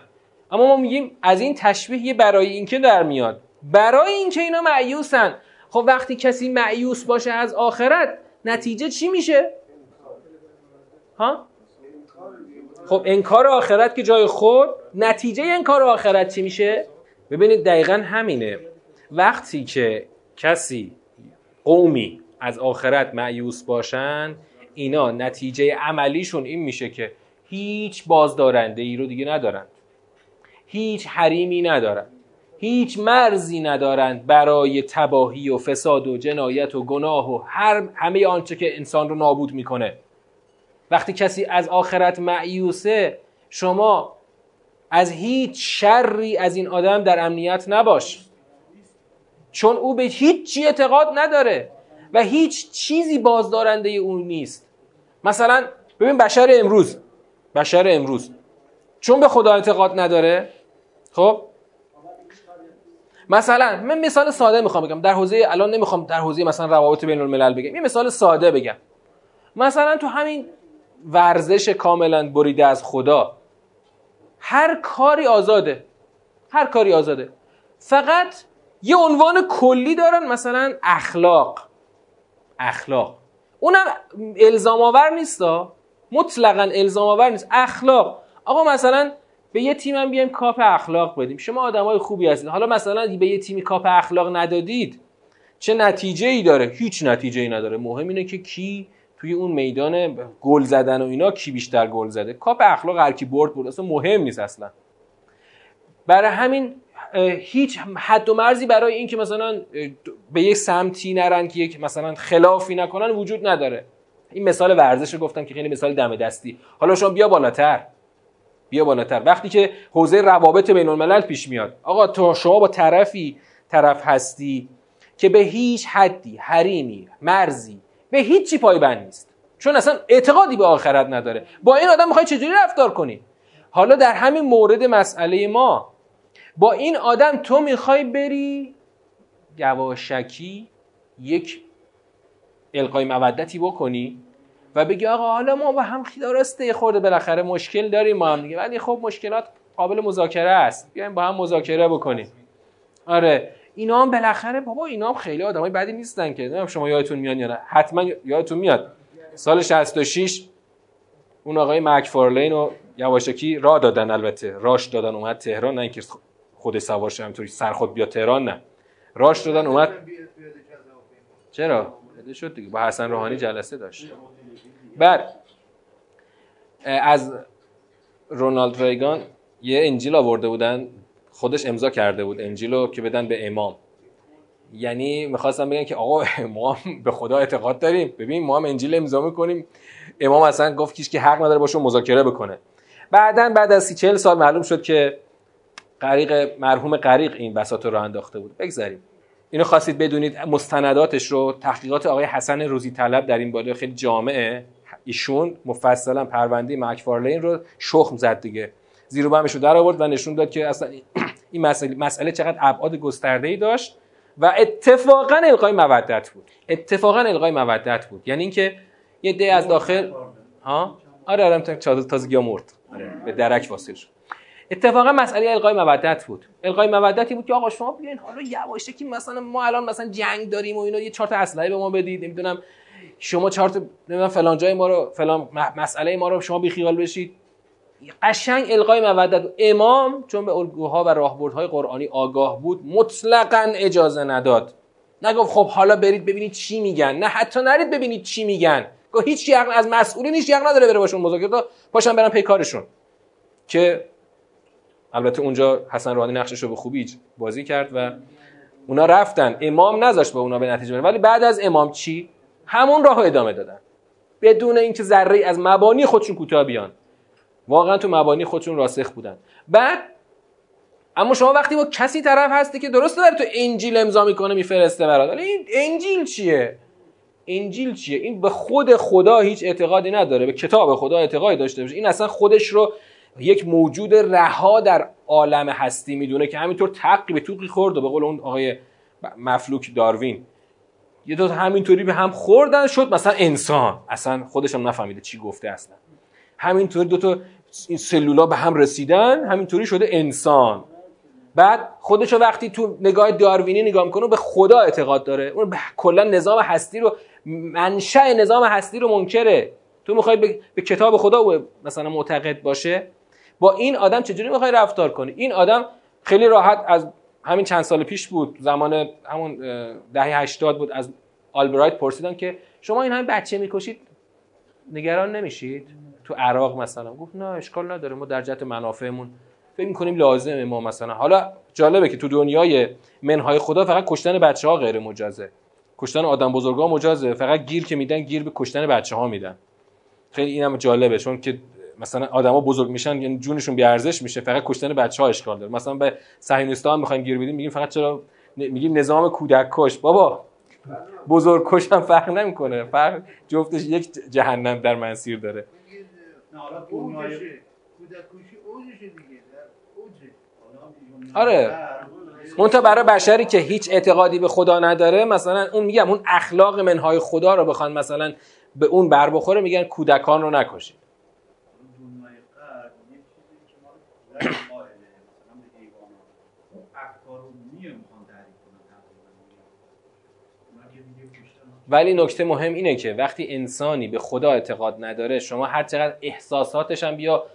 اما ما میگیم از این تشبیه یه برای اینکه در میاد. برای اینکه اینا معیوسن. خب وقتی کسی معیوس باشه از آخرت نتیجه چی میشه؟ ها؟ خب انکار آخرت که جای خود نتیجه انکار آخرت چی میشه؟ ببینید دقیقا همینه. وقتی که کسی قومی از آخرت معیوس باشن اینا نتیجه عملیشون این میشه که هیچ بازدارنده ای رو دیگه ندارند. هیچ حریمی ندارند. هیچ مرزی ندارند برای تباهی و فساد و جنایت و گناه و هر همه آنچه که انسان رو نابود می‌کنه. وقتی کسی از آخرت معیوسه شما از هیچ شری از این آدم در امنیت نباش. چون او به هیچ چی اعتقاد نداره و هیچ چیزی بازدارنده اون نیست. مثلا ببین بشر امروز. بشر امروز. چون به خدا اعتقاد نداره خب؟ مثلا من مثال ساده می‌خوام بگم. در حوزه الان نمی‌خوام در حوزه مثلا روابط بین الملل بگم. یه مثال ساده بگم. مثلا تو همین ورزش کاملا بریده از خدا هر کاری آزاده. هر کاری آزاده. فقط یه عنوان کلی دارن مثلا اخلاق. اخلاق. اونم الزام آور نیست مطلقا الزام آور نیست. اخلاق. آقا مثلا به یه تیم هم بیایم کاپ اخلاق بدیم. شما آدمای خوبی هستید. حالا مثلا به یه تیمی کاپ اخلاق ندادید چه نتیجه ای داره؟ هیچ نتیجه ای نداره. مهم اینه که کی توی اون میدان گل زدن و اینا کی بیشتر گل زده. کاپ اخلاق هر کی برد برد اصلا مهم نیست اصلا. برای همین هیچ حد و مرزی برای اینکه مثلا به یک سمتی نرن که یک مثلا خلافی نکنن وجود نداره. این مثال ورزش رو گفتم که خیلی مثال دم دستی. حالا شما بیا بالاتر. بیا بالاتر. وقتی که حوزه روابط بین الملل پیش میاد. آقا تو شما با طرفی طرف هستی که به هیچ حدی حریمی مرزی به هیچی پایبند نیست. چون اصلا اعتقادی به آخرت نداره. با این آدم می‌خوای چجوری رفتار کنی؟ حالا در همین مورد مسئله ما با این آدم تو می‌خوای بری؟ یواشکی یک القای مودتی بکنی و بگی آقا حالا ما با هم درسته خورده بالاخره مشکل داریم ما هم دیگه. ولی خب مشکلات قابل مذاکره است. بیایم با هم مذاکره بکنیم. آره. اینا هم بالاخره بابا اینا هم خیلی آدمای بدی نیستن که. نمی‌دونم شما یادتون میاد یا نه. حتما یادتون میاد. سال 66 اون آقای مکفارلین و یواشکی را دادن البته. راش دادن اومد تهران. نه اینکه خود سوارش همینطوری سر خود بیا تهران نه. راش دادن اومد. چرا؟ بده شد دیگه. با حسن روحانی جلسه داشت. بعد از رونالد ریگان یه انجیل آورده بودن. خودش امضا کرده بود انجیلو که بدن به امام. یعنی می‌خواستم بگن که آقا ما به خدا اعتقاد داریم. ببین ما هم انجیل امضا می‌کنیم. امام اصلا گفت کیش که حق نداره باشون مذاکره بکنه. بعدا بعد از سی چهل سال معلوم شد که غریق مرحوم غریق این بساط رو انداخته بود. بگذاریم. اینو خواستید بدونید مستنداتش رو تحقیقات آقای حسن روزی طلب در این بالا خیلی جامعه. ایشون مفصلا پرونده مکفارلین رو شخم زد دیگه. زیر و رو در آورد و نشون داد که اصلا این مسئله مسئله چقدر ابعاد گسترده ای داشت و اتفاقا القای مودت بود. اتفاقا القای مودت بود. یعنی اینکه یه دی از داخل ها؟ آره آره تازگی مرد آره. به درک واصل شد. اتفاقا مسئله القای مودت بود. القای مودتی بود که آقا شما بیاین حالا یواشکی مثلا ما الان مثلا جنگ داریم و اینا یه چهار تا اسلحه به ما بدید. نمی‌دونم شما چهار تا نمی‌دونم فلان جای ما رو فلان مسئله ما رو شما بیخیال بشید. قشنگ القای مودت امام چون به الگوها و راهبردهای قرآنی آگاه بود مطلقا اجازه نداد. نگفت خب حالا برید ببینید چی میگن. نه حتی نرید ببینید چی میگن. گفت هیچ از مسئولین هیچ یق نداره بره باشون مذاکره پاشن برن پی کارشون. که البته اونجا حسن روحانی نقشش رو به خوبی بازی کرد و اونا رفتن. امام نذاشت به اونا به نتیجه برن ولی بعد از امام چی؟ همون راه ادامه دادن. بدون اینکه ذره از مبانی خودشون کوتاه بیان. واقعا تو مبانی خودشون راسخ بودن. بعد اما شما وقتی با کسی طرف هستی که درسته داره تو انجیل امضا می‌کنه میفرسته برات. این انجیل چیه؟ انجیل چیه؟ این به خود خدا هیچ اعتقادی نداره. به کتاب خدا اعتقادی داشته باشه. این اصلا خودش رو یک موجود رها در عالم هستی می‌دونه که همینطور تقی به توقی خورد و به قول اون آقای مفلوک داروین. یه دو همینطوری به هم خوردن شد مثلا انسان. اصلا خودش هم نفهمیده چی گفته اصلا. همینطوری دو تا این سلولا به هم رسیدن همینطوری شده انسان. بعد خودشو وقتی تو نگاه داروینی نگاه می‌کنه به خدا اعتقاد داره. اون کلا نظام هستی رو منشأ نظام هستی رو منکره. تو می‌خوای به, کتاب خدا مثلا معتقد باشه؟ با این آدم چجوری می‌خوای رفتار کنی؟ این آدم خیلی راحت از همین چند سال پیش بود زمان همون دهه 80 بود از آلبرایت پرسیدن که شما این همه بچه می‌کشید نگران نمیشید؟ تو عراق مثلا؟ گفت نه اشکال نداره ما در جهت منافعمون. فکر می‌کنیم لازمه ما مثلا. حالا جالبه که تو دنیای منهای خدا فقط کشتن بچه ها غیر مجازه کشتن آدم بزرگا مجازه. فقط گیر که میدن گیر به کشتن بچه ها میدن. خیلی اینم جالبه چون که مثلا آدما بزرگ میشن یعنی جونشون بی ارزش میشه فقط کشتن بچه ها اشکال داره. مثلا به صهیونیستان می‌خوایم گیر بدیم میگیم فقط چرا میگیم نظام کودک کش. بابا بزرگ کش هم فرق نمی‌کنه. فرق جفتش یک جهنم در منسیر داره. آره. منتها برای بشری که هیچ اعتقادی به خدا نداره مثلا اون میگم اون اخلاق منهای خدا رو بخوان مثلا به اون بر بخوره میگن کودکان رو نکشید. ولی نکته مهم اینه که وقتی انسانی به خدا اعتقاد نداره شما هر چقدر احساساتش هم بیا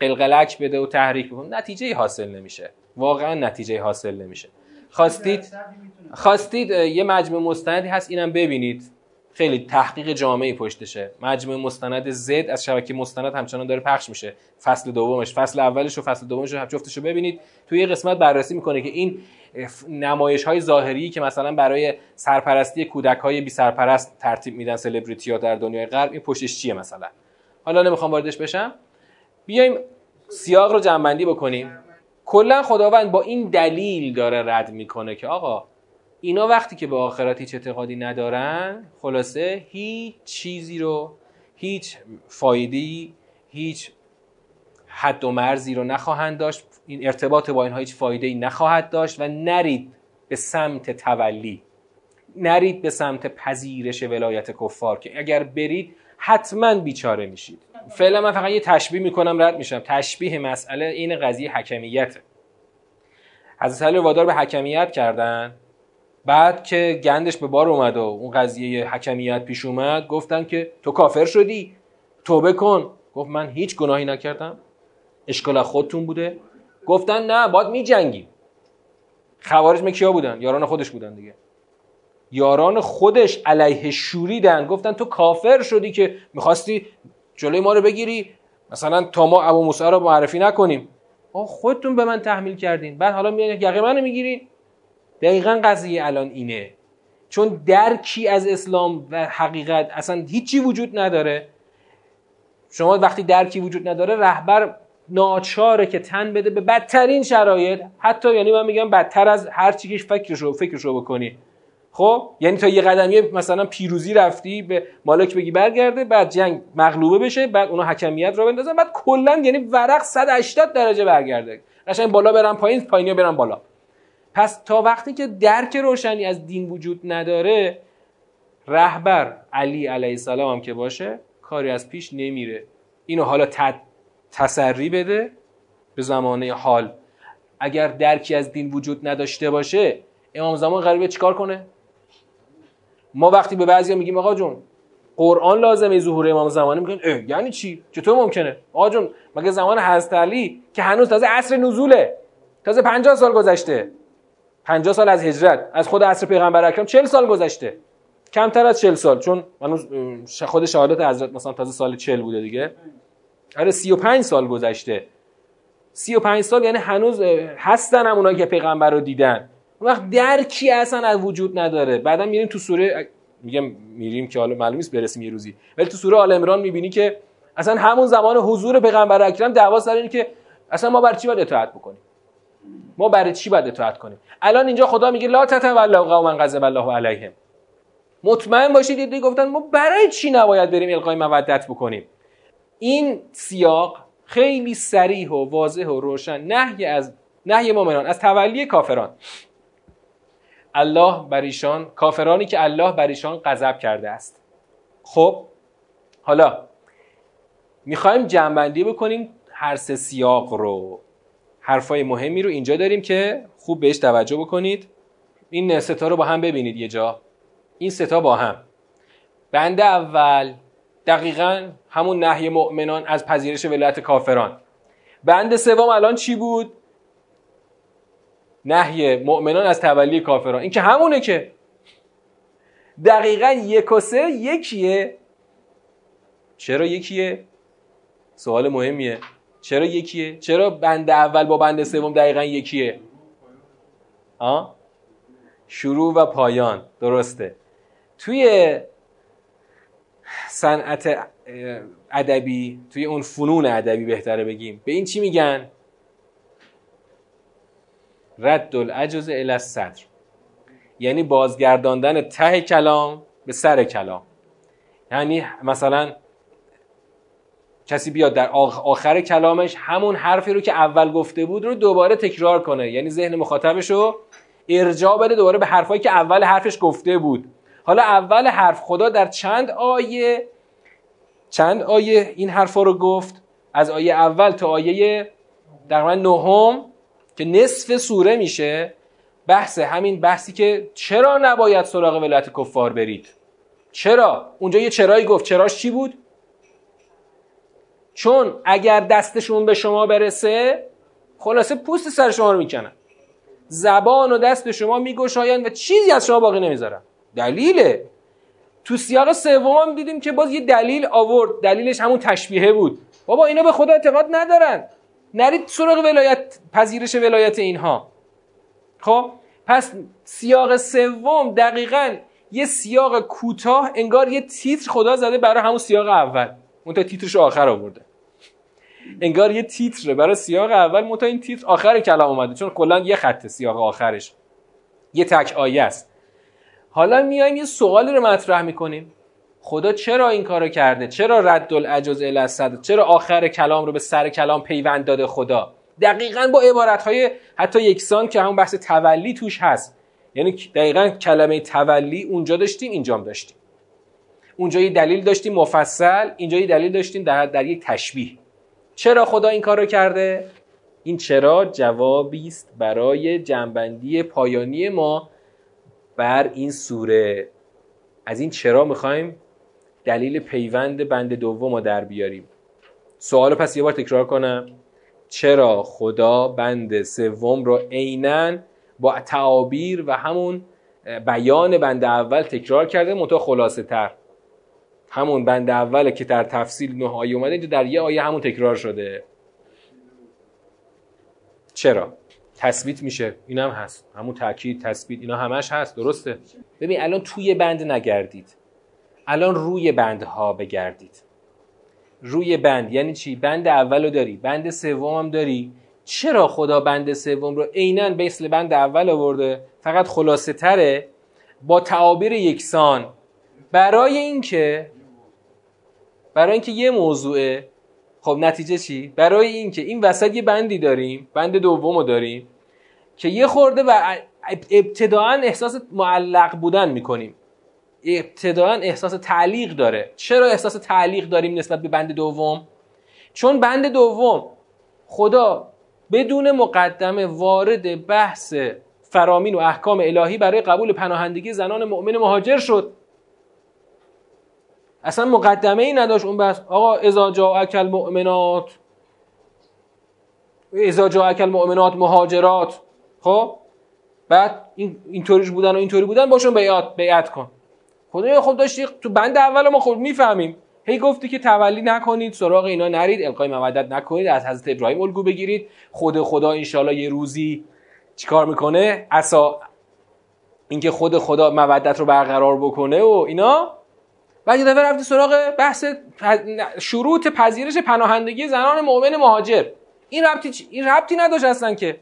قلقلک بده و تحریک بکن نتیجه حاصل نمیشه. واقعا نتیجه حاصل نمیشه. خواستید خواستید یه مجموع مستندی هست اینم ببینید. خیلی تحقیق جامعی پشتشه. مجموع مستند زد از شبکه مستند همچنان داره پخش میشه. فصل دومش. فصل اولش و فصل دومش رو جفتش رو ببینید. توی یه قسمت بررسی می‌کنه که این نمایش های ظاهری که مثلا برای سرپرستی کودک های بی سرپرست ترتیب میدن سلبریتی ها در دنیای غرب این پشتش چیه مثلا؟ حالا نمی‌خوام واردش بشم. بیایم سیاق رو جنبندی بکنیم. کلا خداوند با این دلیل داره رد می‌کنه که آقا اینا وقتی که به آخرت هیچ اعتقادی ندارن خلاصه هیچ چیزی رو هیچ فایدی هیچ حد و مرزی رو نخواهند داشت. این ارتباط با اینها هیچ فایده ای نخواهد داشت و نرید به سمت تولی نرید به سمت پذیرش ولایت کفار که اگر برید حتما بیچاره میشید. فعلا من فقط یه تشبیه می‌کنم رد میشم. تشبیه مسئله این قضیه حکمیته. حضرت علی وادار به حکمیت کردن. بعد که گندش به بار اومد و اون قضیه حکمیت پیش اومد گفتن که تو کافر شدی توبه کن. گفت من هیچ گناهی نکردم اشکال خودتون بوده. گفتن نه باید می جنگیم خوارج مکیا بودن یاران خودش بودن دیگه. یاران خودش علیه شوریدن گفتن تو کافر شدی که می‌خواستی جلوی ما رو بگیری. مثلا تا ما ابو موسی رو معرفی نکنیم. آه خودتون به من تحمیل کردین. بعد حالا میاد یقه منو می‌گیرین؟ دقیقا قضیه الان اینه. چون درکی از اسلام و حقیقت اصلا هیچی وجود نداره. شما وقتی درکی وجود نداره رهبر ناچاره که تن بده به بدترین شرایط. حتی یعنی من میگم بدتر از هر چی که فکرش رو بکنی. خب؟ یعنی تا یه قدمیه مثلا پیروزی رفتی به مالک بگی برگرده بعد جنگ مغلوبه بشه بعد اونا حکمیت رو بندازن بعد کلا یعنی ورق 180 درجه برگرده. قشنگ بالا برن پایین پایینیا برن بالا. پس تا وقتی که درک روشنی از دین وجود نداره رهبر علی علیه السلام هم که باشه کاری از پیش نمیره. اینو حالا تسری بده به زمانه حال. اگر درکی از دین وجود نداشته باشه امام زمان قراره چیکار کنه؟ ما وقتی به بعضیا میگیم آقا جون قرآن لازمه ظهور امام زمانی؟ میگن یعنی چی؟ چطور ممکنه؟ آقا جون مگه زمان حضرت علی که هنوز تازه عصر نزوله تازه 50 سال گذشته؟ 50 سال از هجرت از خود عصر پیغمبر اکرم 40 سال گذشته. کمتر از 40 سال چون هنوز خود شهادت حضرت مثلا تازه سال 40 بوده دیگه. آره 35 سال گذشته. 35 سال یعنی هنوز هستن هم اونایی که پیغمبر رو دیدن. اون وقت درکی اصلا از وجود نداره. بعدا میریم تو سوره میگم میریم که حالا معلوم نیست برسیم یه روزی. ولی تو سوره آل عمران می‌بینی که اصلا همون زمان حضور پیغمبر اکرم دعوا سر که اصلا ما برای چی باید اطاعت بکنیم؟ ما برای چی باید اطاعت کنیم؟ الان اینجا خدا میگه لا تتولوا قوما غضب الله علیهم. مطمئن باشید دیدی گفتن ما برای چی نباید بریم القای مودت بکنیم؟ این سیاق خیلی سریح و واضح و روشن نهی از نهی مؤمنان از تولی کافران. الله بر ایشان کافرانی که الله بر ایشان غضب کرده است. خب حالا می‌خوایم جنبندی بکنیم هر سه سیاق رو. حرفای مهمی رو اینجا داریم که خوب بهش توجه بکنید. این ستا رو با هم ببینید یه جا. این ستا با هم. بند اول دقیقا همون نهی مؤمنان از پذیرش ولایت کافران. بند سوم الان چی بود؟ نهی مؤمنان از تولی کافران. این که همونه که دقیقا یک و سه یکیه. چرا یکیه؟ سوال مهمیه. چرا یکیه؟ چرا بند اول با بند سوم دقیقا یکیه؟ آه؟ شروع و پایان. درسته. توی صنعت ادبی توی اون فنون ادبی بهتره بگیم. به این چی میگن؟ رد العجز الى الصدر. یعنی بازگرداندن ته کلام به سر کلام. یعنی مثلا کسی بیاد در آخر کلامش همون حرفی رو که اول گفته بود رو دوباره تکرار کنه. یعنی ذهن مخاطبش رو ارجاع بده دوباره به حرفایی که اول حرفش گفته بود. حالا اول حرف خدا در چند آیه چند آیه این حرفا رو گفت؟ از آیه اول تا آیه در نهم که نصف سوره میشه. بحث همین بحثی که چرا نباید سراغ ولایت کفار برید؟ چرا؟ اونجا یه چرایی گفت. چراش چی بود؟ چون اگر دستشون به شما برسه خلاصه پوست سر شما رو می‌کنن. زبان و دست شما میگشاین و چیزی از شما باقی نمی‌ذارن. دلیله. تو سیاق سوم هم دیدیم که باز یه دلیل آورد. دلیلش همون تشبیهه بود. بابا اینا به خدا اعتقاد ندارن. نرید سراغ ولایت پذیرش ولایت اینها. خب؟ پس سیاق سوم دقیقا یه سیاق کوتاه انگار یه تیتر خدا زده برای همون سیاق اول. اون تا تیترش آخر آورده. انگار یه تیتره. برای سیاق اول متا این تیتر آخر کلام اومده. چون کلا یه خط سیاق آخرش. یه تک آیه است. حالا میایم یه سوالی رو مطرح می‌کنیم. خدا چرا این کارو کرده؟ چرا رد العجز الی چرا آخر کلام رو به سر کلام پیوند داده خدا؟ دقیقا با عبارت های حتی یکسان که همون بحث تولی توش هست. یعنی دقیقا کلمه تولی اونجا داشتیم اینجام داشتیم. اونجا یه دلیل داشتیم مفصل. اینجا یه دلیل داشتیم در, در یک تشبیه. چرا خدا این کار رو کرده؟ این چرا جوابی است برای جنبندی پایانی ما بر این سوره. از این چرا می‌خوایم دلیل پیوند بند دوم رو در بیاریم. سوال پس یه بار تکرار کنم. چرا خدا بند سوم رو عینا با تعابیر و همون بیان بند اول تکرار کرده؟ منتها خلاصه تر همون بند اوله که در تفصیل نه آیه اومده اینجا در یه آیه همون تکرار شده. چرا؟ تثبیت میشه. این هم هست. همون تاکید تثبیت اینا همش هست. درسته؟ ببین الان توی بند نگردید. الان روی بندها بگردید. روی بند یعنی چی؟ بند اول رو داری. بند سوم هم داری. چرا خدا بند سوم رو عینا مثل بند اول آورده؟ فقط خلاصه تره. با تعابیر یکسان. برای اینکه برای اینکه یه موضوعه خب نتیجه چی؟ برای اینکه این وسط یه بندی داریم بند دوم رو داریم که یه خورده و ابتداعا احساس معلق بودن می‌کنیم. ابتداعا احساس تعلیق داره. چرا احساس تعلیق داریم نسبت به بند دوم؟ چون بند دوم خدا بدون مقدمه وارد بحث فرامین و احکام الهی برای قبول پناهندگی زنان مؤمن مهاجر شد. اصلا مقدمه ای نداشت اون بحث آقا ازا جاءک المؤمنات ازا جاءک المؤمنات مهاجرات خب؟ بعد این اینطوریش بودن و اینطوری بودن باشون بیعت بیعت کن. خدا خب داشتی تو بند اول ما خب می‌فهمیم. هی گفتی که تولی نکنید سراغ اینا نرید. القای مودت نکنید از حضرت ابراهیم الگو بگیرید. خود خدا انشالله یه روزی چیکار می‌کنه؟ اصا اینکه خود خدا مودت رو برقرار بکنه و اینا. بعد یه دفعه رفتی سراغ بحث شروط پذیرش پناهندگی زنان مؤمن مهاجر. این ربطی این ربطی نداشت اصلا که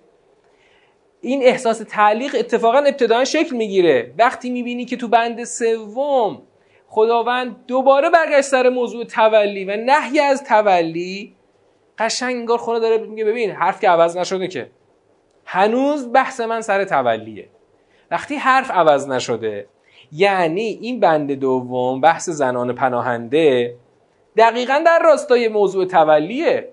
این احساس تعلیق اتفاقا ابتداعا شکل می‌گیره. وقتی می‌بینی که تو بند سوم خداوند دوباره برگشت سر موضوع تولی و نهی از تولی قشنگ انگار خدا داره میگه ببین حرف که عوض نشده که. هنوز بحث من سر تولیه. وقتی حرف عوض نشده یعنی این بند دوم بحث زنان پناهنده دقیقا در راستای موضوع تولیه.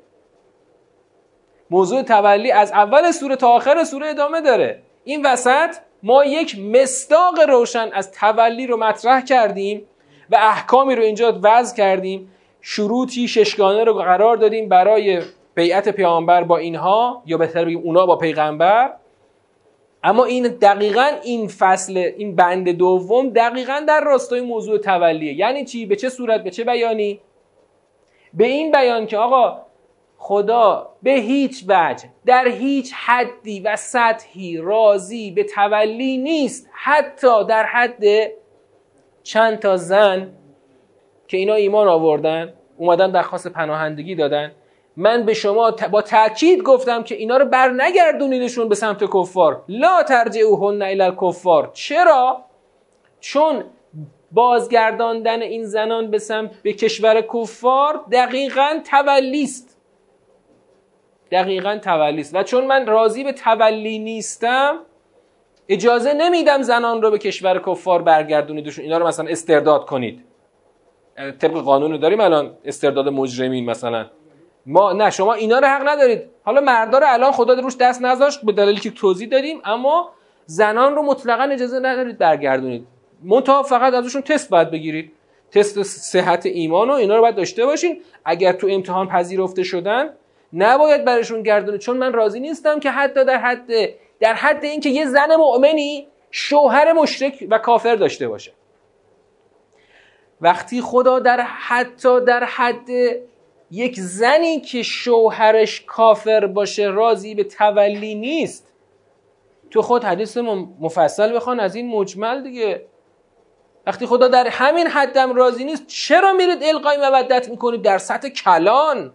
موضوع تولی از اول سوره تا آخر سوره ادامه داره. این وسط ما یک مصداق روشن از تولی رو مطرح کردیم و احکامی رو اینجا وضع کردیم. شروطی ششگانه رو قرار دادیم برای بیعت پیامبر با اینها یا بهتر بگیم اونا با پیغمبر. اما این دقیقا این فصل این بند دوم دقیقا در راستای موضوع تولیه. یعنی چی؟ به چه صورت؟ به چه بیانی؟ به این بیان که آقا خدا به هیچ وجه در هیچ حدی و سطحی راضی به تولی نیست. حتی در حد چند تا زن که اینا ایمان آوردن اومدن درخواست پناهندگی دادن. من به شما با تاکید گفتم که اینا رو بر نگردونیدشون به سمت کفار. لا ترجعوهن الی الکفار. چرا؟ چون بازگرداندن این زنان به سمت به کشور کفار دقیقا تولیست دقیقا تولیست و چون من راضی به تولی نیستم اجازه نمیدم زنان رو به کشور کفار برگردونیدشون. اینا رو مثلا استرداد کنید. طبق قانون داریم الان استرداد مجرمین مثلا. ما نه شما اینا رو حق ندارید. حالا مردا رو الان خدا روش دست نذاشت به دلیلی که توضیح دادیم اما زنان رو مطلقا اجازه ندارید برگردونید. منتها فقط ازشون تست باید بگیرید. تست صحت ایمان و اینا رو باید داشته باشین. اگر تو امتحان پذیرفته شدن نباید برشون گردونید. چون من راضی نیستم که حتی در حد در حد اینکه یه زن مؤمنی شوهر مشرک و کافر داشته باشه. وقتی خدا در حتی در حد یک زنی که شوهرش کافر باشه راضی به تولی نیست. تو خود حدیث مفصل بخوان از این مجمل دیگه. وقتی خدا در همین حدم راضی نیست چرا میرید القای مودت می‌کنید؟ در سطح کلان.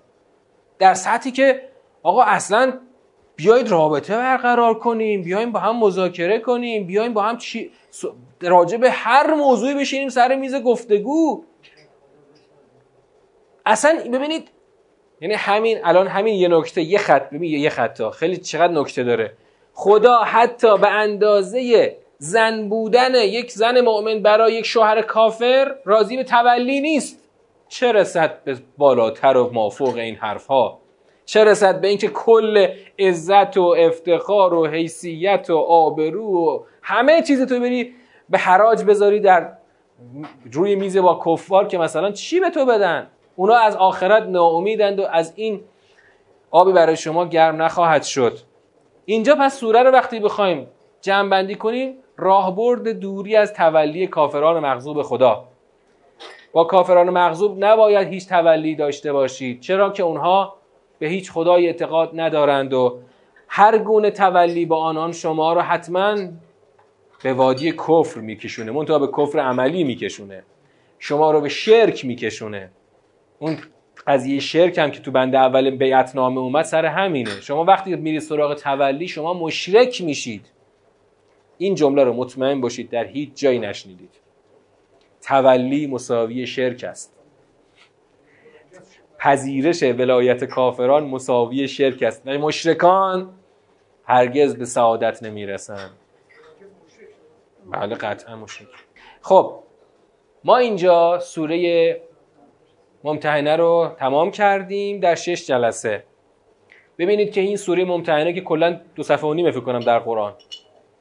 در سطحی که آقا اصلا بیایید رابطه برقرار کنیم بیایم با هم مذاکره کنیم بیایم با هم چی... راجع به هر موضوعی بشینیم سر میز گفتگو. اصلا ببینید یعنی همین الان همین یه نکته یه خط ببین یه خطا خیلی چقدر نکته داره. خدا حتی به اندازه زن بودن یک زن مؤمن برای یک شوهر کافر راضی به تولی نیست. چه رسد به بالاتر و مافوق این حرف ها چه رسد به اینکه کل عزت و افتخار و حیثیت و آبرو و همه چیز تو بری به حراج بذاری در روی میز با کفار که مثلا چی به تو بدن؟ اونا از آخرت ناامیدند و از این آبی برای شما گرم نخواهد شد. اینجا پس سوره رو وقتی بخوایم جمع بندی کنیم راهبرد دوری از تولی کافران مغضوب خدا. با کافران مغضوب نباید هیچ تولی داشته باشید چرا که اونها به هیچ خدای اعتقاد ندارند و هر گونه تولی با آنان شما رو حتما به وادی کفر میکشونه منتها به کفر عملی میکشونه. شما رو به شرک میکشونه. اون قضیه شرک هم که تو بنده اول بیعت نامه اومد سر همینه. شما وقتی میری سراغ تولی شما مشرک میشید. این جمله رو مطمئن باشید در هیچ جایی نشنیدید. تولی مساوی شرک است. پذیرش ولایت کافران مساوی شرک است. و مشرکان هرگز به سعادت نمی‌رسن. بله قطعا مشرک. خب ما اینجا سوره ممتحنه رو تمام کردیم در شش جلسه. ببینید که این سوره ممتحنه که کلا دو صفحه و نیم فکر کنم در قرآن.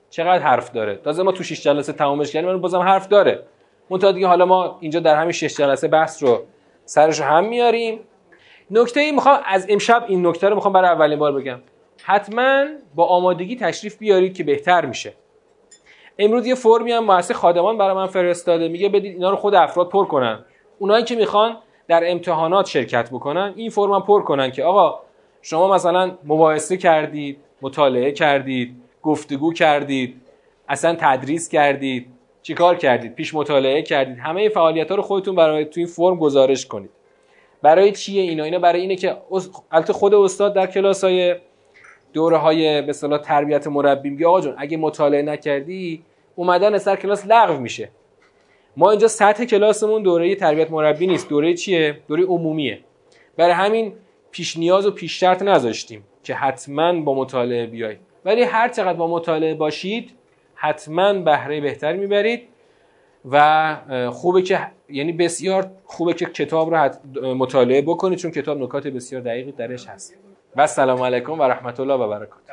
چقدر حرف داره؟ تازه ما تو شش جلسه تمامش کردیم من بازم حرف داره. منتها دیگه حالا ما اینجا در همین شش جلسه بحث رو سرش رو هم میاریم. نکته ای می‌خوام از امشب این نکته رو می‌خوام برای اولین بار بگم. حتما با آمادگی تشریف بیارید که بهتر میشه. امروز یه فرمی هم مؤسسه خادمان برای من فرستاده. میگه بدید اینا رو خود افراد پر کنن. اونایی که می‌خوان در امتحانات شرکت بکنن این فرم پر کنن که آقا شما مثلا مباحثه کردید مطالعه کردید گفتگو کردید اصلا تدریس کردید چیکار کردید پیش مطالعه کردید همه فعالیت ها رو خودتون برای تو این فرم گزارش کنید. برای چیه اینا؟ اینا برای اینه که البته خود استاد در کلاس های دوره های به تربیت مربی میگه آقا جون اگه مطالعه نکردی اومدن سر کلاس لغو میشه. ما اینجا سطح کلاسمون دوره تربیت مربی نیست. دوره چیه؟ دوره عمومیه. برای همین پیش نیاز و پیش شرط نذاشتیم که حتما با مطالعه بیاید ولی هر چقدر با مطالعه باشید حتما بهره بهتر می‌برید و خوبه که یعنی بسیار خوبه که کتاب رو مطالعه بکنید چون کتاب نکات بسیار دقیقی درش هست. و السلام علیکم و رحمت الله و برکاته.